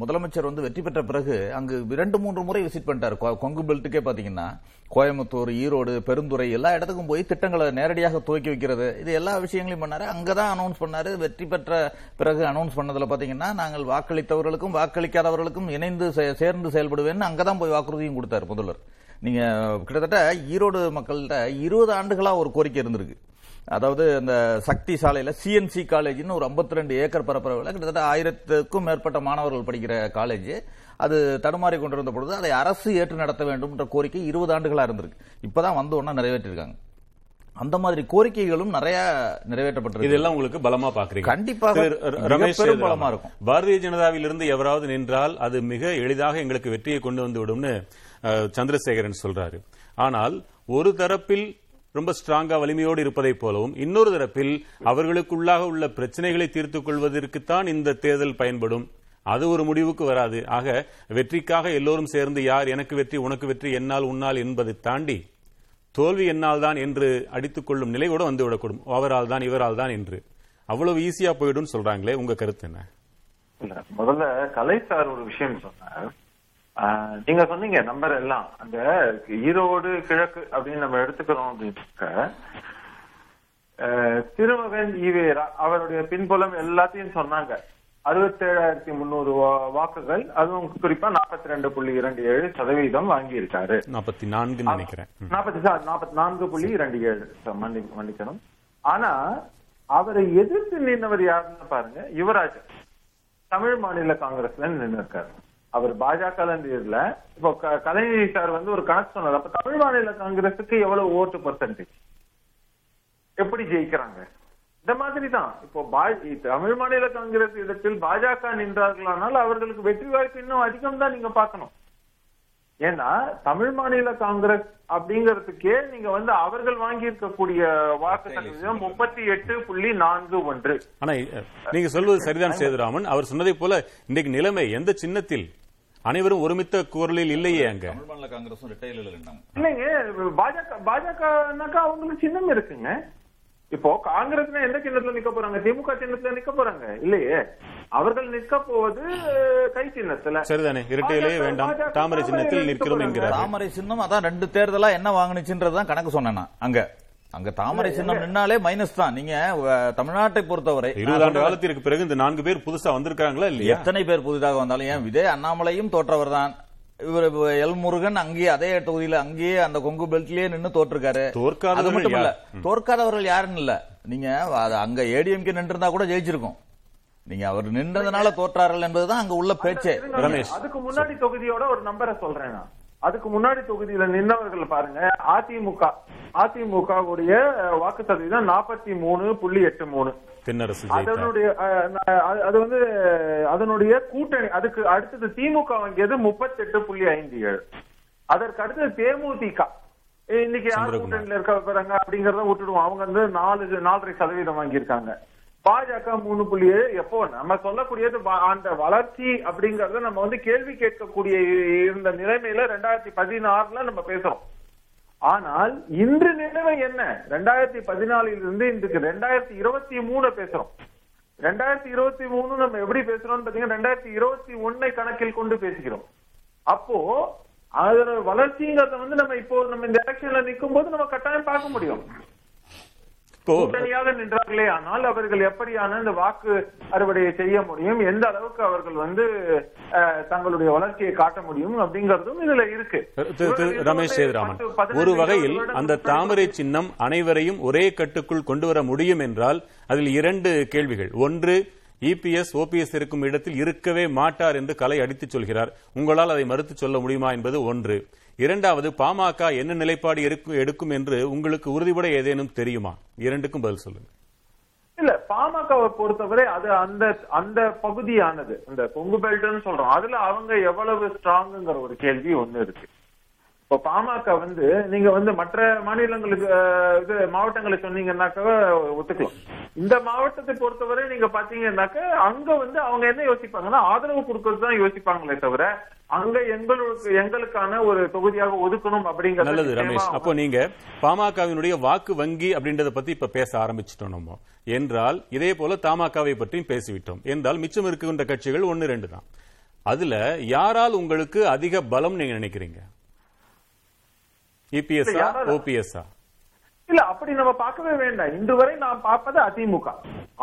முதலமைச்சர் வந்து வெற்றி பெற்ற பிறகு அங்கு இரண்டு மூன்று முறை விசிட் பண்ணிட்டாரு. கொங்கு பெல்ட்டுக்கே பாத்தீங்கன்னா. கோயம்புத்தூர் ஈரோடு பெருந்துறை எல்லா இடத்துக்கும் போய் திட்டங்களை நேரடியாக துவக்கி வைக்கிறது. இது எல்லா விஷயங்களையும் பண்ணாரு. அங்கதான் அனௌன்ஸ் பண்ணாரு. வெற்றி பெற்ற பிறகு அனௌன்ஸ் பண்ணதுல பாத்தீங்கன்னா நாங்கள் வாக்களித்தவர்களுக்கும் வாக்களிக்காதவர்களுக்கும் இணைந்து சேர்ந்து செயல்படுவேன்னு அங்கதான் போய் வாக்குறுதியும் கொடுத்தாரு முதல்வர். நீங்க கிட்டத்தட்ட ஈரோடு மக்கள்கிட்ட இருபது ஆண்டுகளா ஒரு கோரிக்கை இருந்திருக்கு. அதாவது அந்த சக்தி சாலையில சிஎன்சி காலேஜ்னு ஒரு 52 ஏக்கர் பரப்பளவில் கிட்டத்தட்ட ஆயிரத்துக்கும் மேற்பட்ட மாணவர்கள் படிக்கிற காலேஜ். அது தடுமாறி கொண்டிருந்த பொழுது அதை அரசு ஏற்று நடத்த வேண்டும் என்ற கோரிக்கை இருபது ஆண்டுகளா இருந்திருக்கு. இப்பதான் வந்து ஒன்னா நிறைவேற்றிருக்காங்க. அந்த மாதிரி கோரிக்கைகளும் நிறைய நிறைவேற்றப்பட்டிருக்கு. இதெல்லாம் உங்களுக்கு பலமா பாக்குறீங்க கண்டிப்பாக ரமேஷ். பலமா இருக்கும். பாரதிய ஜனதாவில் இருந்து எவராவது நின்றால் அது மிக எளிதாக எங்களுக்கு வெற்றியை கொண்டு வந்து விடும்னு சந்திரசேகரன் சொல்றாரு. ஆனால் ஒரு தரப்பில் ரொம்ப ஸ்ட்ராங்கா வலிமையோடு இருப்பதைப் போலவும் இன்னொரு தரப்பில் அவர்களுக்குள்ளாக உள்ள பிரச்சனைகளை தீர்த்துக் கொள்வதற்குத்தான் இந்த தேர்தல் பயன்படும். அது ஒரு முடிவுக்கு வராது. ஆக வெற்றிக்காக எல்லோரும் சேர்ந்து யார் எனக்கு வெற்றி உனக்கு வெற்றி என்னால் உன்னால் என்பதை தாண்டி தோல்வி என்னால் தான் என்று அடித்துக் கொள்ளும் நிலை கூட வந்துவிடக்கூடும் அவரால் தான் இவரால் தான் என்று. அவ்வளவு ஈஸியா போயிடும் சொல்றாங்களே உங்க கருத்து என்ன? இல்ல முதல்ல கலை சார் ஒரு விஷயம் சொன்னார். ஆஹ், நீங்க சொன்னீங்க நம்பர் எல்லாம். அந்த ஈரோடு கிழக்கு அப்படின்னு நம்ம எடுத்துக்கிறோம் அப்படின்னு ஆஹ், திருமகன் ஈவேரா அவருடைய பின்புலம் எல்லாத்தையும் சொன்னாங்க. அறுபத்தேழாயிரத்தி முந்நூறு வாக்குகள் அதுவும் குறிப்பா நாற்பத்தி ரெண்டு புள்ளி இரண்டு ஏழு சதவீதம் வாங்கியிருக்காரு. நாற்பத்தி நான்குன்னு நினைக்கிறேன். நாற்பத்தி நாற்பத்தி நான்கு புள்ளி இரண்டு ஏழு மன்னிக்கணும். ஆனா அவரை எதிர்த்து நின்றவர் யாருன்னு பாருங்க யுவராஜ். தமிழ் மாநில காங்கிரஸ்ல நின்று இருக்காரு அவர் பாஜக இல்ல இப்போ கலைஞர் சார் வந்து ஒரு கணக்கு சொன்னார் அப்ப தமிழ் மாநில காங்கிரஸுக்கு எவ்வளவு ஓட்டு பர்சன்டேஜ் எப்படி ஜெயிக்கிறாங்க? இந்த மாதிரி தான் இப்போ பா- தமிழ் மாநில காங்கிரஸ் இடத்தில் பாஜக நின்றார்களானால் அவர்களுக்கு வெற்றி வாய்ப்பு இன்னும் அதிகம் தான் நீங்க பார்க்கணும். ஏன்னா தமிழ் மாநில காங்கிரஸ் அப்படிங்கறதுக்கே நீங்க வந்து அவர்கள் வாங்கி இருக்கக்கூடிய வாக்கு சதவீதம் முப்பத்தி எட்டு புள்ளி நான்கு ஒன்று. ஆனா நீங்க சொல்வது சரிதான் சேதுராமன். அவர் சொன்னதை போல இன்றைக்கு நிலைமை எந்த சின்னத்தில்? அனைவரும் ஒருமித்த குரலில் இல்லையே அங்க. தமிழ் மாநில இருந்தாங்க இல்லைங்க பாஜக பாஜகனாக்கா அவங்களுக்கு சின்னம் இருக்குங்க. இப்போ காங்கிரஸ்னா எந்த சின்னத்துல நிக்க போறாங்க? திமுக சின்னத்துல நிக்க போறாங்க. இல்லையே. அவர்கள் நிற்க போவது கை சின்னத்துல. சரிதானே. இரட்டையிலே வேண்டாம். தாமரை சின்னத்தில் நிற்க நிற்கிறோம். என்கிறார். தாமரை சின்னம் அதான் ரெண்டு தேர்தலா என்ன வாங்குனுச்சுன்றதுதான் கணக்கு சொன்னேன் அங்க. அங்க தாமரை சின்னம் நின்னாலே மைனஸ் தான். நீங்க தமிழ்நாட்டை பொறுத்தவரை இருபது ஆண்டு காலத்திற்கு பிறகு இந்த நான்கு பேர் புதுசா வந்திருக்காங்களா இல்லையா? எத்தனை பேர் புதிதாக வந்தாலும் ஏன்? விஜய் அண்ணாமலையும் தோற்றவர் தான் இவர் எல் முருகன் அங்கேயே அதே தொகுதியில அங்கேயே அந்த கொங்கு பெல்ட்லயே நின்னு தோற்றிருக்காரு. தோற்காதவர்கள் அது மட்டும் இல்ல? தோற்காதவர்கள் யாருன்னு இல்ல. நீங்க அங்க ஏடிஎம்கே நின்றிருந்தா கூட ஜெயிச்சிருக்கும். நீங்க அவர் நின்றதுனால தோற்றார்கள் என்பதுதான் அங்க உள்ள பேச்சே. ரமேஷ். அதுக்கு முன்னாடி தொகுதியோட ஒரு நம்பரை சொல்றேன் நான். அதுக்கு முன்னாடி தொகுதியில நின்னவர்கள் பாருங்க அதிமுக. அதிமுகவுடைய வாக்கு சதவீதம் நாற்பத்தி மூணு புள்ளி எட்டு மூணு. தென்னரசு அதனுடைய அது வந்து அதனுடைய கூட்டணி அதுக்கு அடுத்தது திமுக வாங்கியது முப்பத்தெட்டு புள்ளி ஐந்து ஏழு. அதற்கு அடுத்தது தேமுதிக. இன்னைக்கு யார். கூட்டணியில இருக்க போறாங்க அப்படிங்கறத விட்டுடுவோம். அவங்க வந்து நாலு நாலரை சதவீதம் வாங்கியிருக்காங்க. பாஜக மூணு புள்ளி ஏழு எப்போ? நம்ம சொல்லக்கூடியது அந்த வளர்ச்சி அப்படிங்கறத நம்ம வந்து கேள்வி கேட்கக்கூடிய இருந்த நிலைமையில ரெண்டாயிரத்தி பதினாறுல நம்ம பேசுறோம். ஆனால் இன்று நிலைமை என்ன? ரெண்டாயிரத்தி பதினாலில் இருந்து இன்றைக்கு ரெண்டாயிரத்தி இருபத்தி மூணு பேசுறோம். ரெண்டாயிரத்தி இருபத்தி மூணு நம்ம எப்படி பேசுறோம் பாத்தீங்கன்னா ரெண்டாயிரத்தி இருபத்தி ஒன்னை கணக்கில் கொண்டு பேசுகிறோம். அப்போ அதோட வளர்ச்சிங்கிறத வந்து நம்ம இப்போ நம்ம இந்த எலெக்ஷன்ல நிக்கும் போது நம்ம கட்டாயம் பார்க்க முடியும். இப்போ கூட்டணியாக நின்றார்களே ஆனால் அவர்கள் எப்படியான இந்த வாக்கு அறுவடையை செய்ய முடியும்? எந்த அளவுக்கு அவர்கள் வந்து தங்களுடைய வளர்ச்சியை காட்ட முடியும் அப்படிங்கறதும் இதுல இருக்கு. ரமேஷ் சேதுராமன் ஒரு வகையில் அந்த தாமரை சின்னம் அனைவரையும் ஒரே கட்டுக்குள் கொண்டு வர முடியும் என்றால் அதில் இரண்டு கேள்விகள். ஒன்று இபிஎஸ் ஓபிஎஸ் இருக்கும் இடத்தில் இருக்கவே மாட்டார் என்று கலை அடித்துச் சொல்கிறார். உங்களால் அதை மறுத்துச் சொல்ல முடியுமா என்பது ஒன்று. இரண்டாவது பாமக என்ன நிலைப்பாடு எடுக்கும் என்று உங்களுக்கு உறுதிபட ஏதேனும் தெரியுமா? இரண்டுக்கும் பதில் சொல்லுங்க. இல்ல பாமகவை பொறுத்தவரை அது அந்த அந்த பகுதியானது. இந்த கொங்கு பெல்ட்னு சொல்றோம். அதுல அவங்க எவ்வளவு ஸ்ட்ராங்குங்கிற ஒரு கேள்வி ஒண்ணு இருக்கு. இப்போ பாமக வந்து நீங்க வந்து மற்ற மாநிலங்களுக்கு இது மாவட்டங்களை சொன்னீங்கன்னாக்க ஒத்துக்கலாம். இந்த மாவட்டத்தை பொறுத்தவரை நீங்க பாத்தீங்கன்னாக்க அங்க வந்து அவங்க என்ன யோசிப்பாங்கன்னா ஆதரவு கொடுக்கறது தான் யோசிப்பாங்களே தவிர அங்க எங்களுக்கு எங்களுக்கான ஒரு தொகுதியாக ஒதுக்கணும் அப்படிங்கறது நல்லது ரமேஷ். அப்போ நீங்க பாமகவினுடைய வாக்கு வங்கி அப்படின்றத பத்தி இப்ப பேச ஆரம்பிச்சிட்டோம் நம்ம. என்றால் இதே போல தமாகவை பற்றியும் பேசிவிட்டோம். என்றால் மிச்சம் இருக்கின்ற கட்சிகள் ஒன்னு ரெண்டு தான். அதுல யாரால் உங்களுக்கு அதிக பலம் நீங்க நினைக்கிறீங்க? இபிஎஸ்ஆ? ஓபிஎஸ்ஆ இல்ல அப்படி நம்ம பார்க்கவே வேண்டாம். இன்று வரை நாம் பார்ப்பது அதிமுக.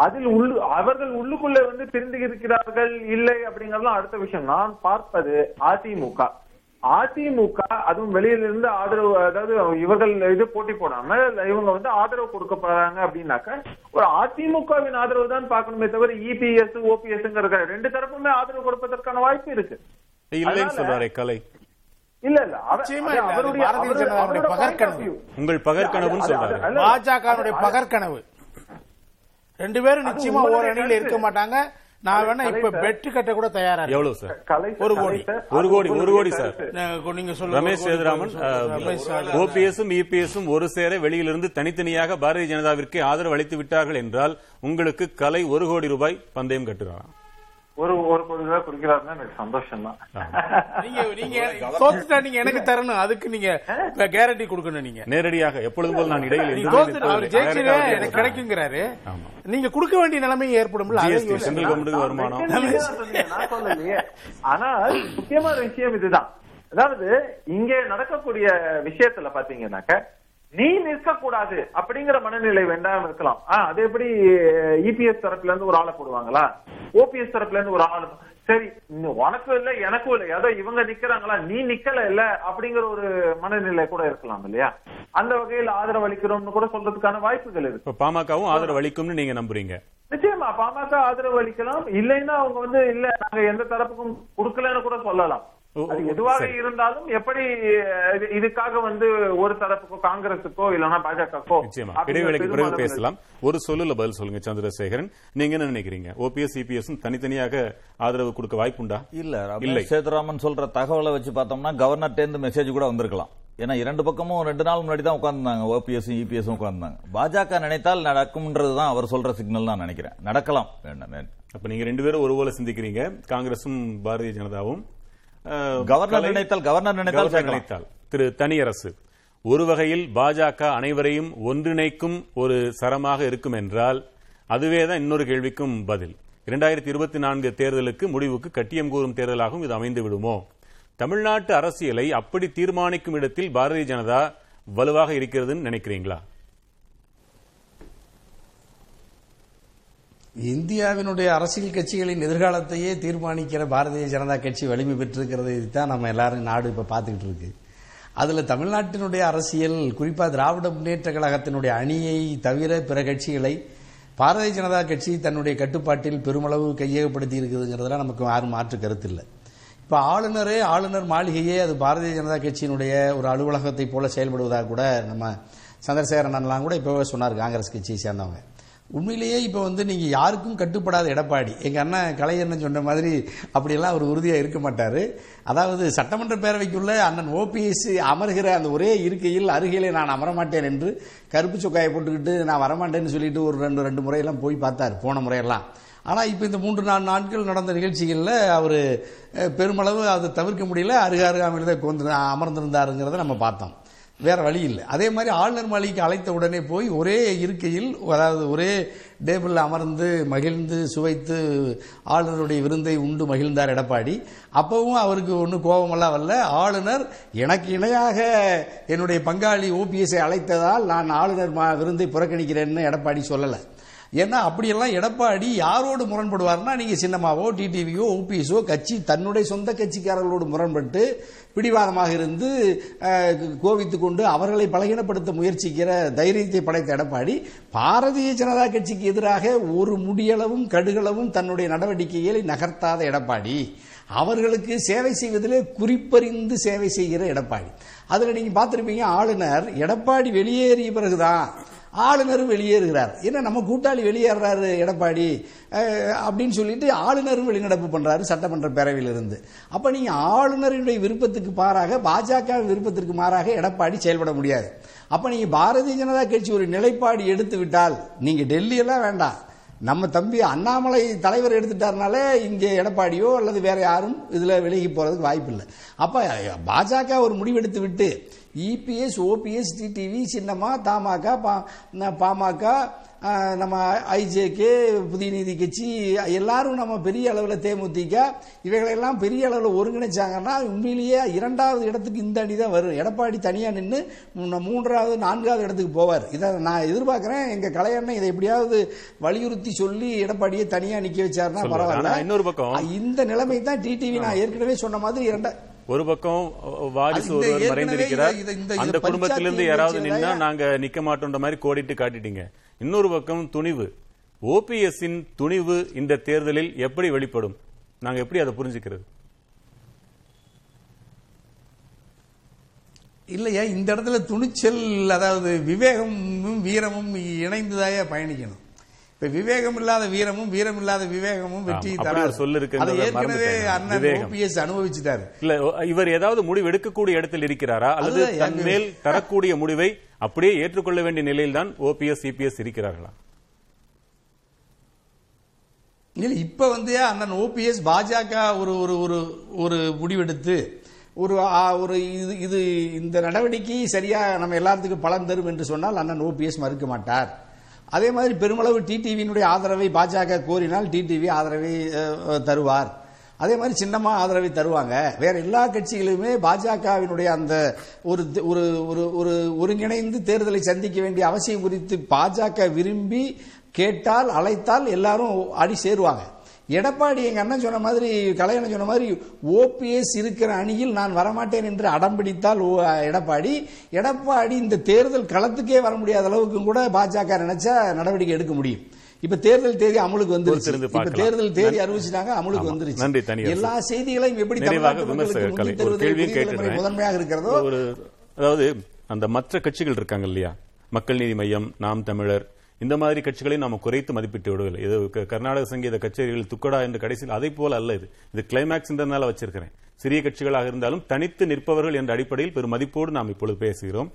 அதில் உள்ளு அவர்கள் உள்ளுக்குள்ள வந்து பிரிந்து இருக்கிறார்கள் இல்லை அப்படிங்கறதுலாம் அடுத்த விஷயம். நான் பார்ப்பது அதிமுக. அதிமுக அதுவும் வெளியில இருந்து ஆதரவு அதாவது இவர்கள் இது போட்டி போடாம இவங்க வந்து ஆதரவு கொடுக்க போறாங்க அப்படின்னாக்க ஒரு அதிமுகவின் ஆதரவு தான் பார்க்கணுமே தவிர இபிஎஸ் ஓபிஎஸ்ங்கிற ரெண்டு தரப்புமே ஆதரவு கொடுப்பதற்கான வாய்ப்பு இருக்கு. இல்லைன்னு சொல்றாரே கலை. இல்ல இல்ல பாரதிய ஜனதாவுடைய பகற்கனவு. உங்கள் பகற்கனவுன்னு சொல்றாரு பாஜகவுடைய பகற்கனவு ரெண்டு பேரும் நிச்சயமா ஒரு அணியில இருக்க. மாட்டாங்க நான் வேணா இப்ப. பெட்டு கட்ட கூட தயாரா இருக்கேன். எவ்வளவு சார் ஒரு கோடி. சார், ஒரு கோடி, ஒரு கோடி சார். நீங்க சொல்லுங்க ரமேஷ் சேதுராமன். ஓபிஎஸும் இபிஎஸும் ஒரு சேர வெளியிலிருந்து தனித்தனியாக பாரதிய ஜனதாவிற்கு ஆதரவு அளித்து விட்டார்கள் என்றால் உங்களுக்கு கலை ஒரு கோடி ரூபாய் பந்தயம் கட்டுறாராம் ஒரு ஒரு கோடி ரூபாய் குடிக்கிறாருன்னா எனக்கு சந்தோஷம் தான் நீங்க நீங்க தோத்துட்டா நீங்க எனக்கு தரணும். அதுக்கு நீங்க கேரண்டி கொடுக்கணும் நீங்க. நேரடியாக எப்பொழுதும் போல் நான் இடையில் அவர் எனக்கு கிடைக்குங்கிறாரு. நீங்க கொடுக்க வேண்டிய நிலைமை யோசிச்சு. சென்ட்ரல் கவர்மெண்ட்டுக்கு வருமானம் ஆனால் முக்கியமான விஷயம் இதுதான். அதாவது இங்கே நடக்கக்கூடிய விஷயத்துல பாத்தீங்கன்னாக்க நீ நிற்க கூடாது அப்படிங்கிற மனநிலை வேண்டாம் இருக்கலாம். ஆ, அது எப்படி இபிஎஸ் தரப்புல இருந்து ஒரு ஆளை போடுவாங்களா? ஓபிஎஸ் தரப்புல இருந்து ஒரு ஆள் சரி உனக்கும் இல்ல எனக்கும் இல்ல. ஏதோ இவங்க நிக்கிறாங்களா நீ நிக்கல இல்ல அப்படிங்கிற ஒரு மனநிலை கூட இருக்கலாம் இல்லையா? அந்த வகையில் ஆதரவு அளிக்கிறோம்னு கூட சொல்றதுக்கான வாய்ப்புகள் இருக்கு. பாமகவும் ஆதரவு அளிக்கும்னு நீங்க நம்புறீங்க. நிச்சயமா பாமக ஆதரவு அளிக்கலாம் இல்லைன்னா அவங்க வந்து இல்ல நாங்க எந்த தரப்புக்கும் கொடுக்கலன்னு கூட சொல்லலாம். அது எதுவாக. இருந்தாலும் எப்படி இதுக்காக வந்து ஒரு தரப்புக்கோ காங்கிரசுக்கோ இல்லைன்னா பாஜகக்கோ இடைவேளைக்கு பிறகு பேசலாம். ஒரு சொல்லுல பதில் சொல்லுங்க சந்திரசேகரன். நீங்க என்ன நினைக்கிறீங்க? ஓபிஎஸ் சிபிஎஸ் தனித்தனியாக ஆதரவு கொடுக்க வாய்ப்புண்டா இல்ல இல்லை. சேதுராமன் சொல்ற தகவலை வச்சு பார்த்தோம்னா கவர்னர்ட்ட இருந்து மெசேஜ் கூட வந்திருக்கலாம். ஏன்னா இரண்டு பக்கமும் ரெண்டு நாள் முன்னாடி தான் உட்கார்ந்தாங்க. OPS EPS உட்கார்ந்தாங்க. பாஜக நினைத்தால் நடக்கும்ன்றது தான் அவர் சொல்ற சிக்னல் நான் நினைக்கிறேன். நடக்கலாம். வேண்டாம். அப்ப நீங்க ரெண்டு பேரும் ஒருபோல சிந்திக்கிறீங்க. காங்கிரசும் பாரதிய ஜனதாவும். கவர்னர் நினைத்தால் கவர்னர் நினைத்தால். நினைத்தால். திரு தனியரசு ஒரு வகையில் பாஜக அனைவரையும் ஒன்றிணைக்கும் ஒரு சரமாக இருக்கும் என்றால் அதுவேதான் இன்னொரு கேள்விக்கும் பதில். இரண்டாயிரத்தி இருபத்தி நான்கு தேர்தலுக்கு முடிவுக்கு கட்டியம் கூறும் தேர்தலாகவும் இது அமைந்து விடுமோ? தமிழ்நாட்டு அரசியலை அப்படி தீர்மானிக்கும் இடத்தில் பாரதிய ஜனதா வலுவாக இருக்கிறதுன்னு நினைக்கிறீங்களா? இந்தியாவினுடைய அரசியல் கட்சிகளின் எதிர்காலத்தையே தீர்மானிக்கிற பாரதிய ஜனதா கட்சி வலிமை பெற்றிருக்கிறது. தான் நம்ம எல்லாரும் நாடு இப்போ பார்த்துக்கிட்டு இருக்கு. அதில் தமிழ்நாட்டினுடைய அரசியல் குறிப்பாக திராவிட முன்னேற்ற கழகத்தினுடைய அணியை தவிர பிற கட்சிகளை பாரதிய ஜனதா கட்சி தன்னுடைய கட்டுப்பாட்டில் பெருமளவு கையகப்படுத்தி இருக்குதுங்கிறதுல நமக்கு யாரும் மாற்று கருத்து இல்லை. இப்போ ஆளுநரே ஆளுநர் மாளிகையே அது பாரதிய ஜனதா கட்சியினுடைய ஒரு அலுவலகத்தை போல செயல்படுவதாக கூட நம்ம சந்திரசேகரன் அண்ணன்லாம் கூட இப்போவே சொன்னார் காங்கிரஸ் கட்சியை சேர்ந்தவங்க. உண்மையிலேயே இப்போ வந்து நீங்கள் யாருக்கும் கட்டுப்படாத எடப்பாடி. எங்கள் அண்ணன் கலைஞர்னு சொன்ன மாதிரி அப்படியெல்லாம் அவர் உறுதியாக இருக்க மாட்டார். அதாவது சட்டமன்ற பேரவைக்குள்ள அண்ணன் ஓபிஎஸ் அமர்கிற அந்த ஒரே இருக்கையில் அருகிலே நான் அமரமாட்டேன் என்று கருப்பு சொக்காயை போட்டுக்கிட்டு நான் வரமாட்டேன்னு சொல்லிட்டு ஒரு ரெண்டு ரெண்டு முறையெல்லாம் போய் பார்த்தார் போன முறையெல்லாம். ஆனால் இப்போ இந்த மூன்று நாலு நாட்கள் நடந்த நிகழ்ச்சிகளில் அவர் பெருமளவு அதை தவிர்க்க முடியல. அருக அருகாமையில் தான் அமர்ந்திருந்தாருங்கிறத நம்ம பார்த்தோம். வேற வழி இல்லை. அதே மாதிரி ஆளுநர் மாளிகைக்கு அழைத்த உடனே போய் ஒரே இருக்கையில் அதாவது ஒரே டேபிளில் அமர்ந்து மகிழ்ந்து சுவைத்து ஆளுநருடைய விருந்தை உண்டு மகிழ்ந்தார் எடப்பாடி. அப்பவும் அவருக்கு ஒன்றும் கோபமெல்லாம் வரல. ஆளுநர் எனக்கு இணையாக என்னுடைய பங்காளி ஓபிஎஸ்ஐ அழைத்ததால் நான் ஆளுநர் மா- விருந்தை புறக்கணிக்கிறேன்னு எடப்பாடி சொல்லலை. ஏன்னா அப்படியெல்லாம் எடப்பாடி யாரோடு முரண்படுவார்னா நீங்கள் சின்னமாவோ டிடிவியோ ஓபிஎஸோ கட்சி தன்னுடைய சொந்த கட்சிக்காரர்களோடு முரண்பட்டு பிடிவாதமாக இருந்து அஹ், கோவித்துக் கொண்டு அவர்களை பலகீனப்படுத்த முயற்சிக்கிற தைரியத்தை படைத்த எடப்பாடி பாரதிய ஜனதா கட்சிக்கு எதிராக ஒரு முடியளவும் கடுகளவும் தன்னுடைய நடவடிக்கைகளை நகர்த்தாத எடப்பாடி அவர்களுக்கு சேவை செய்வதிலே குறிப்பறிந்து சேவை செய்கிற எடப்பாடி. அதில் நீங்க பார்த்திருப்பீங்க ஆளுநர் எடப்பாடி வெளியேறிய பிறகுதான் ஆளுநரும் வெளியேறுகிறார். என்ன நம்ம கூட்டாளி வெளியேறாரு எடப்பாடி? அப்படின்னு சொல்லிட்டு ஆளுநரும் வெளிநடப்பு பண்றாரு சட்டமன்ற பேரவையிலிருந்து. அப்போ அப்ப நீங்க ஆளுநருடைய விருப்பத்துக்கு மாறாக பாஜக விருப்பத்திற்கு மாறாக எடப்பாடி செயல்பட முடியாது. அப்ப நீங்க பாரதிய ஜனதா கட்சி ஒரு நிலைப்பாடு எடுத்து விட்டால் நீங்க டெல்லி எல்லாம் வேண்டாம். நம்ம தம்பி அண்ணாமலை தலைவர் எடுத்துட்டாருனாலே இங்கே எடப்பாடியோ அல்லது வேற யாரும் இதுல விலகி போறதுக்கு வாய்ப்பு இல்லை அப்ப பாஜக ஒரு முடிவெடுத்து விட்டு இபிஎஸ் ஓபிஎஸ் டிடிவி சின்னமா தமாக பா- பாமக நம்ம ஐஜேகே புதிய நீதி கட்சி எல்லாரும் நம்ம பெரிய அளவில் தேமுதிக இவைகளெல்லாம் பெரிய அளவில் ஒருங்கிணைச்சாங்கன்னா உண்மையிலேயே இரண்டாவது இடத்துக்கு இந்த அணி தான் வரும். எடப்பாடி தனியா நின்று மூன்றாவது நான்காவது இடத்துக்கு போவார். இதை நான் எதிர்பார்க்கிறேன். எங்க கலையண்ணன் இதை எப்படியாவது வலியுறுத்தி சொல்லி எடப்பாடியை தனியா நிக்க வச்சாருன்னா. பரவாயில்ல. இன்னொரு பக்கம் இந்த நிலைமை தான் டிடிவி நான் ஏற்கனவே சொன்ன மாதிரி இரண்டா ஒரு பக்கம் வாரிசு ஒருவர் மறைந்திருக்கிறார். அந்த குடும்பத்திலிருந்து யாராவது நின்னா நாங்க நிக்க மாட்டோன்ற மாதிரி கோடிட்டு காட்டிட்டீங்க. இன்னொரு பக்கம் துணிவு. ஓபிஎஸ்ஸின் துணிவு இந்த தேர்தலில் எப்படி வெளிப்படும்? நாங்க எப்படி அதை புரிஞ்சுக்கிறது? இல்லையா? இந்த இடத்துல துணிச்சல் அதாவது விவேகமும் வீரமும் இணைந்துதாயா பயணிக்கணும்? இப்ப விவேகம் இல்லாத வீரமும் வீரம் இல்லாத விவேகமும் வெற்றி தராது. ஒரு சொல் இருக்குன்றத அதை ஏற்கனவே. அண்ணன். ஓபிஎஸ் அனுபவிச்சுட்டாரு. இல்ல இவர் ஏதாவது முடிவு எடுக்கக்கூடிய இடத்தில் இருக்கிறாரா? அல்லது தன் மேல் தரக்கூடிய முடிவை அப்படியே ஏற்றுக்கொள்ள வேண்டிய நிலையில் தான் ஓபிஎஸ் சிபிஎஸ் இருக்கிறார்களா? இல்ல இப்ப வந்து அண்ணன் ஓபிஎஸ் பாஜக ஒரு ஒரு ஒரு ஒரு முடிவெடுத்து ஒரு ஒரு இது இது இந்த நடவடிக்கை சரியா நம்ம எல்லாத்துக்கும் பலன் தரும் என்று சொன்னால் அண்ணன் ஓபிஎஸ் மறுக்க மாட்டார். அதே மாதிரி பெருமளவு டிடிவியினுடைய ஆதரவை பாஜக கோரினால் டிடிவி ஆதரவை தருவார். அதே மாதிரி சின்னமா ஆதரவை தருவாங்க. வேற எல்லா கட்சிகளுமே பாஜகவினுடைய அந்த ஒரு ஒரு ஒரு ஒரு ஒருங்கிணைந்து தேர்தலை சந்திக்க வேண்டிய அவசியம் குறித்து பாஜக விரும்பி கேட்டால் அழைத்தால் எல்லாரும் அடி சேருவாங்க. எடப்பாடி எங்க அண்ணன் சொன்ன மாதிரி கலையண்ணன் சொன்ன மாதிரி ஓபிஎஸ் இருக்கிற அணியில் நான் வரமாட்டேன் என்று அடம்பிடித்தால் எடப்பாடி. எடப்பாடி இந்த தேர்தல் களத்துக்கே வர முடியாத அளவுக்கு கூட பாஜக நினைச்சா நடவடிக்கை எடுக்க முடியும். இப்ப தேர்தல் தேதி அமலுக்கு வந்துருச்சு. இப்ப. தேர்தல் தேதி. அறிவிச்சிட்டாங்க அமலுக்கு. வந்துருச்சு. நன்றி, எல்லா செய்திகளையும் எப்படி முதன்மையாக இருக்கிறதோ? அதாவது அந்த மற்ற கட்சிகள் இருக்காங்க இல்லையா? மக்கள் நீதி மையம் நாம் தமிழர் இந்த மாதிரி கட்சிகளை நாம குறைத்து மதிப்பிட்டு விடவில்லை. இது கர்நாடக சங்கீத கச்சேரிகள் துக்கடா என்ற கடைசியில் அதை போல அல்ல இது. இது கிளைமேக்ஸ்ன்றதுனால வச்சிருக்கிறேன். சிறிய கட்சிகளாக இருந்தாலும் தனித்து நிற்பவர்கள் என்ற அடிப்படையில் பெரும் மதிப்போடு நாம் இப்பொழுது பேசுகிறோம்.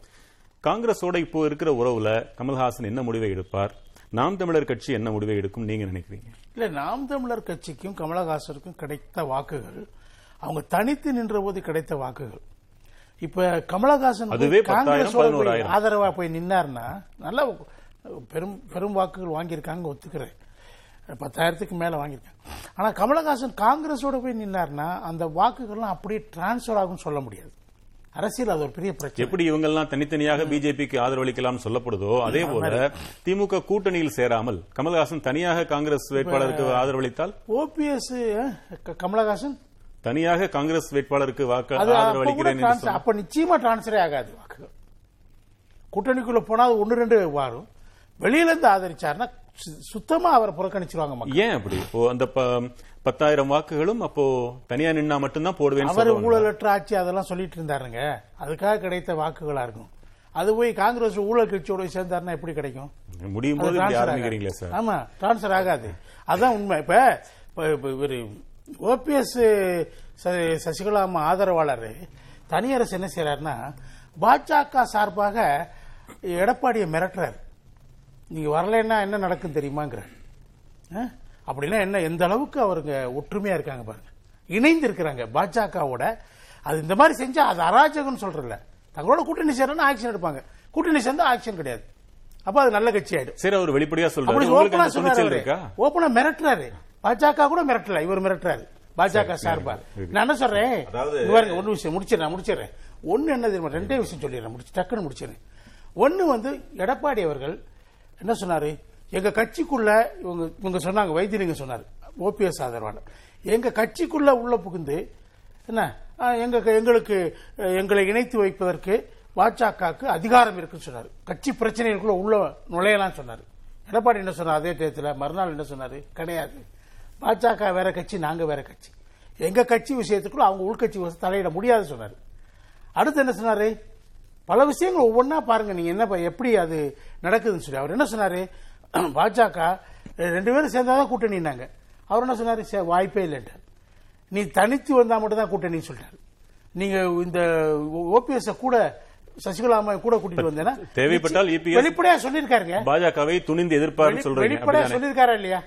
காங்கிரஸோட இப்போ இருக்கிற உறவுல கமல்ஹாசன் என்ன முடிவை எடுப்பார்? நாம் தமிழர் கட்சி என்ன முடிவை எடுக்கும் நீங்க நினைக்கிறீங்க? இல்ல நாம் தமிழர் கட்சிக்கும் கமலஹாசனுக்கும் கிடைத்த வாக்குகள் அவங்க தனித்து நின்ற போது கிடைத்த வாக்குகள். இப்ப கமலஹாசன் அதுவே போய் காங்கிரஸோட 10,000, போய் 11,000. ஆதரவா போய் நின்னார்னா நல்ல பெரும் பெரும் வாக்குகள் வாங்கியிருக்காங்க ஒத்துக்கிறேன். பத்தாயிரத்துக்கு மேல வாங்கியிருக்காங்க. ஆனா கமலஹாசன் காங்கிரஸோட போய் நின்னார்னா அந்த வாக்குகள்லாம் அப்படியே டிரான்ஸ்பர் ஆகும் சொல்ல முடியாது. அரசியல் அது ஒரு பெரிய பிரச்சனை. எப்படி இவங்கெல்லாம் தனித்தனியாக பிஜேபிக்கு ஆதரவளிக்கலாம் சொல்லப்படுதோ அதே போல திமுக கூட்டணியில் சேராமல் கமல்ஹாசன் தனியாக காங்கிரஸ் வேட்பாளருக்கு ஆதரவளித்தால்? ஓபிஎஸ் கமலஹாசன்? தனியாக காங்கிரஸ் வேட்பாளருக்கு வாக்கு ஆதரவளிக்கிறேன். அப்ப நிச்சயமா டிரான்ஸ்ஃபரே ஆகாது வாக்குகள். கூட்டணிக்குள்ள போனா ஒன்னு ரெண்டு வரும். வெளியில இருந்து ஆதரிச்சாருன்னா சுத்தமா அவரை புறக்கணிச்சிருவாங்க ஏன் அப்படி? இப்போ அந்த பத்தாயிரம் வாக்குகளும் அப்போ தனியா நின்னா மட்டும்தான் போடுவேன்னு அவர் ஊழலற்ற ஆட்சி அதெல்லாம் சொல்லிட்டு இருந்தாருங்க. அதுக்காக கிடைத்த வாக்குகளா இருக்கும் அது போய் காங்கிரஸ் ஊழல் கட்சியோட சேர்ந்தாருன்னா எப்படி கிடைக்கும்? முடியும் போது ஆமா டிரான்ஸ்பர் ஆகாது. அதான் உண்மை. இப்ப இப்ப- இப்ப இவரு ஓபிஎஸ் சசிகலா அம்மா ஆதரவாளர் தனியரசு என்ன செய்யறாருன்னா பாஜக சார்பாக எடப்பாடியை மிரட்டுறாரு. நீங்க வரலைன்னா என்ன நடக்கும் தெரியுமாங்கிற அப்படின்னா என்ன எந்த அளவுக்கு அவருங்க ஒற்றுமையா இருக்காங்க பாருங்க. இணைந்து இருக்கிறாங்க பாஜகவோட. அது இந்த மாதிரி செஞ்சா அது அராஜகம்னு சொல்றல தங்களோட கூட்டணி சேரணும் ஆக்ஷன் எடுப்பாங்க. கூட்டணி சேர்ந்தா ஆக்ஷன் கிடையாது. அப்ப அது நல்ல கட்சி ஆயிடும். சரி அவர் வெளிப்படையா சொல்றாரு. ஓப்பனா மிரட்டுறாரு. பாஜக கூட மிரட்டல இவர் மிரட்டுறாரு. பாஜக சார்பா. நான் என்ன சொல்றேன்? ஒன்னு விஷயம் முடிச்சிடறேன் முடிச்சிடறேன். ஒன்னு என்ன தெரியுமா? ரெண்டே விஷயம் சொல்லிடுறேன். முடிச்சு டக்குன்னு முடிச்சிடறேன். ஒன்னு வந்து எடப்பாடி அவர்கள் என்ன சொன்னாரு? எங்க கட்சிக்குள்ள இவங்க இவங்க சொன்னாங்க வைத்தியலிங்க சொன்னார் ஓபிஎஸ் ஆதரவாளர் எங்க கட்சிக்குள்ள உள்ள புகுந்து என்ன? எங்க எங்களுக்கு எங்களை இணைத்து வைப்பதற்கு பாஜகவுக்கு அதிகாரம் இருக்குன்னு சொன்னார். கட்சி பிரச்சனைகளுக்குள்ள உள்ள நுழையலாம் சொன்னார். எடப்பாடி என்ன சொன்னார்? அதே டயத்தில் மறுநாள் என்ன சொன்னார்? கிடையாது. பாஜக வேற கட்சி நாங்க வேற கட்சி. எங்க கட்சி விஷயத்துக்குள்ள அவங்க உள்கட்சி தலையிட முடியாது சொன்னாரு. அடுத்து என்ன சொன்னாரு? பல விஷயங்கள் ஒவ்வொன்றா பாருங்க நீங்க என்ன ப- எப்படி அது நடக்குதுன்னு சொல்லி. அவர் என்ன சொன்னாரு? பாஜக ரெண்டு பேரும் சேர்ந்தாதான் கூட்டணினாங்க அவர் என்ன சொன்னாரு? "சே, வாய்ப்பே இல்லைன்ட்டார் நீ தனித்து வந்தா மட்டும் தான் கூட்டணின்னு சொல்லிட்டாரு நீங்க இந்த ஓபிஎஸ் கூட சசிகலா அம்மா கூட கூட்டிட்டு வந்தேன்னா தேவைப்பட்டால் EPS வெளிப்படையா சொல்லியிருக்காருங்க. பாஜகவை துணிந்து எதிர்ப்பாருன்னு சொல்றீங்க. வெளிப்படையா? சொல்லியிருக்காரா இல்லையா?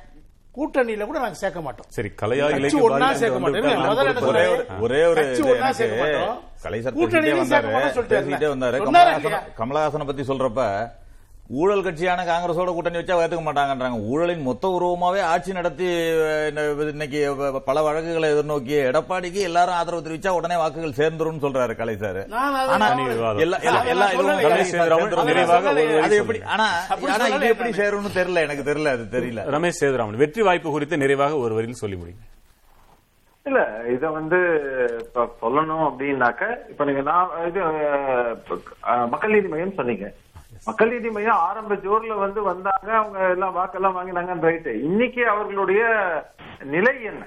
கூட்டணியில கூட நாங்க சேர்க்க மாட்டோம். சரி கலையா பாதி சேர்க்க மாட்டோம். ஒரே? ஒரு ஒரே ஒரு கட்சி இது ஒண்ணா எனக்கு சேர்க்க மாட்டோம். சேர்க்க வந்தாரு? கமலஹாசனை பத்தி சொல்றப்ப ஊழல் கட்சியான காங்கிரஸோட கூட்டணி வச்சா ஏத்துக்க மாட்டாங்கன்றாங்க. ஊழலின் மொத்த உருவமாவே ஆட்சி நடத்தி இன்னைக்கு பல வழக்குகளை எதிர்நோக்கி எடப்பாடிக்கு எல்லாரும் ஆதரவு தெரிவிச்சா உடனே வாக்குகள் சேர்ந்துரும் சொல்றாரு கலை சார். இது எப்படி. சேரும்னு தெரியல எனக்கு தெரியல அது தெரியல. ரமேஷ் சேதுராமன் வெற்றி வாய்ப்பு குறித்து நிறைவாக ஒரு வரியில் சொல்லி முடியும் இல்ல இத வந்து இப்ப சொல்லணும் அப்படின்னாக்க இப்ப நீங்க நான் இது மக்கள் நீதி மையம் சொன்னீங்க. மக்கள் நீதி மையம் ஆரம்ப ஜோர்ல வந்து வந்தாங்க. அவங்க எல்லாம் வாக்கெல்லாம் வாங்கினாங்க ரைட்டு இன்னைக்கு அவர்களுடைய நிலை என்ன?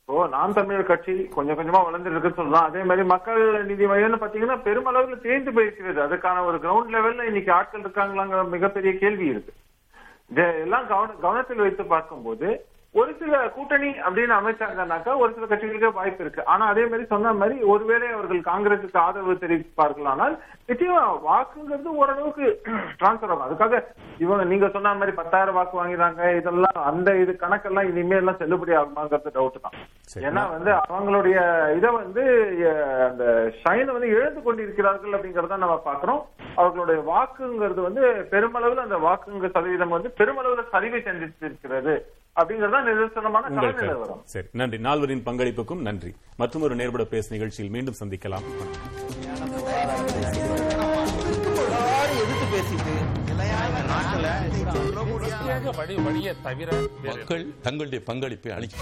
இப்போ நாம் தமிழர் கட்சி கொஞ்சம் கொஞ்சமா வளர்ந்துருக்குன்னு சொல்லலாம். அதே மாதிரி மக்கள் நீதி மையம்னு பாத்தீங்கன்னா பெருமளவில் தேர்ந்து போயிருக்கிறது. அதுக்கான ஒரு கிரவுண்ட் லெவல்ல இன்னைக்கு ஆட்கள் இருக்காங்களாங்கிற மிகப்பெரிய கேள்வி இருக்கு. இதெல்லாம் கவன கவனத்தில் வைத்து பார்க்கும்போது ஒரு சில கூட்டணி அப்படின்னு அமைச்சாங்கன்னாக்கா ஒரு சில கட்சிகளுக்கு வாய்ப்பு இருக்கு. ஆனா அதே மாதிரி சொன்ன மாதிரி ஒருவேளை அவர்கள் காங்கிரசுக்கு ஆதரவு தெரிவிப்பார்கள் ஆனால் நிச்சயமா வாக்குங்கிறது ஓரளவுக்கு டிரான்ஸ்பர் ஆகும். அதுக்காக இவங்க நீங்க சொன்ன மாதிரி பத்தாயிரம் வாக்கு வாங்கினாங்க இதெல்லாம் அந்த இது கணக்கெல்லாம் இனிமே எல்லாம் செல்லுபடி ஆகுமாங்கிறது டவுட் தான். ஏன்னா வந்து அவங்களுடைய இதை வந்து அந்த ஷைனை வந்து இழந்து கொண்டிருக்கிறார்கள் அப்படிங்கறத நம்ம பாக்குறோம் அவர்களுடைய வாக்குங்கிறது வந்து பெருமளவுல அந்த வாக்குங்க சதவீதம் வந்து பெருமளவுல சரிவை சந்தித்திருக்கிறது. சரி நன்றி. நால்வரின் பங்களிப்புக்கும் நன்றி. மற்றும் ஒரு நேர்பட பேசு நிகழ்ச்சியில் மீண்டும் சந்திக்கலாம். மக்கள் தங்களுடைய பங்களிப்பை அளிக்க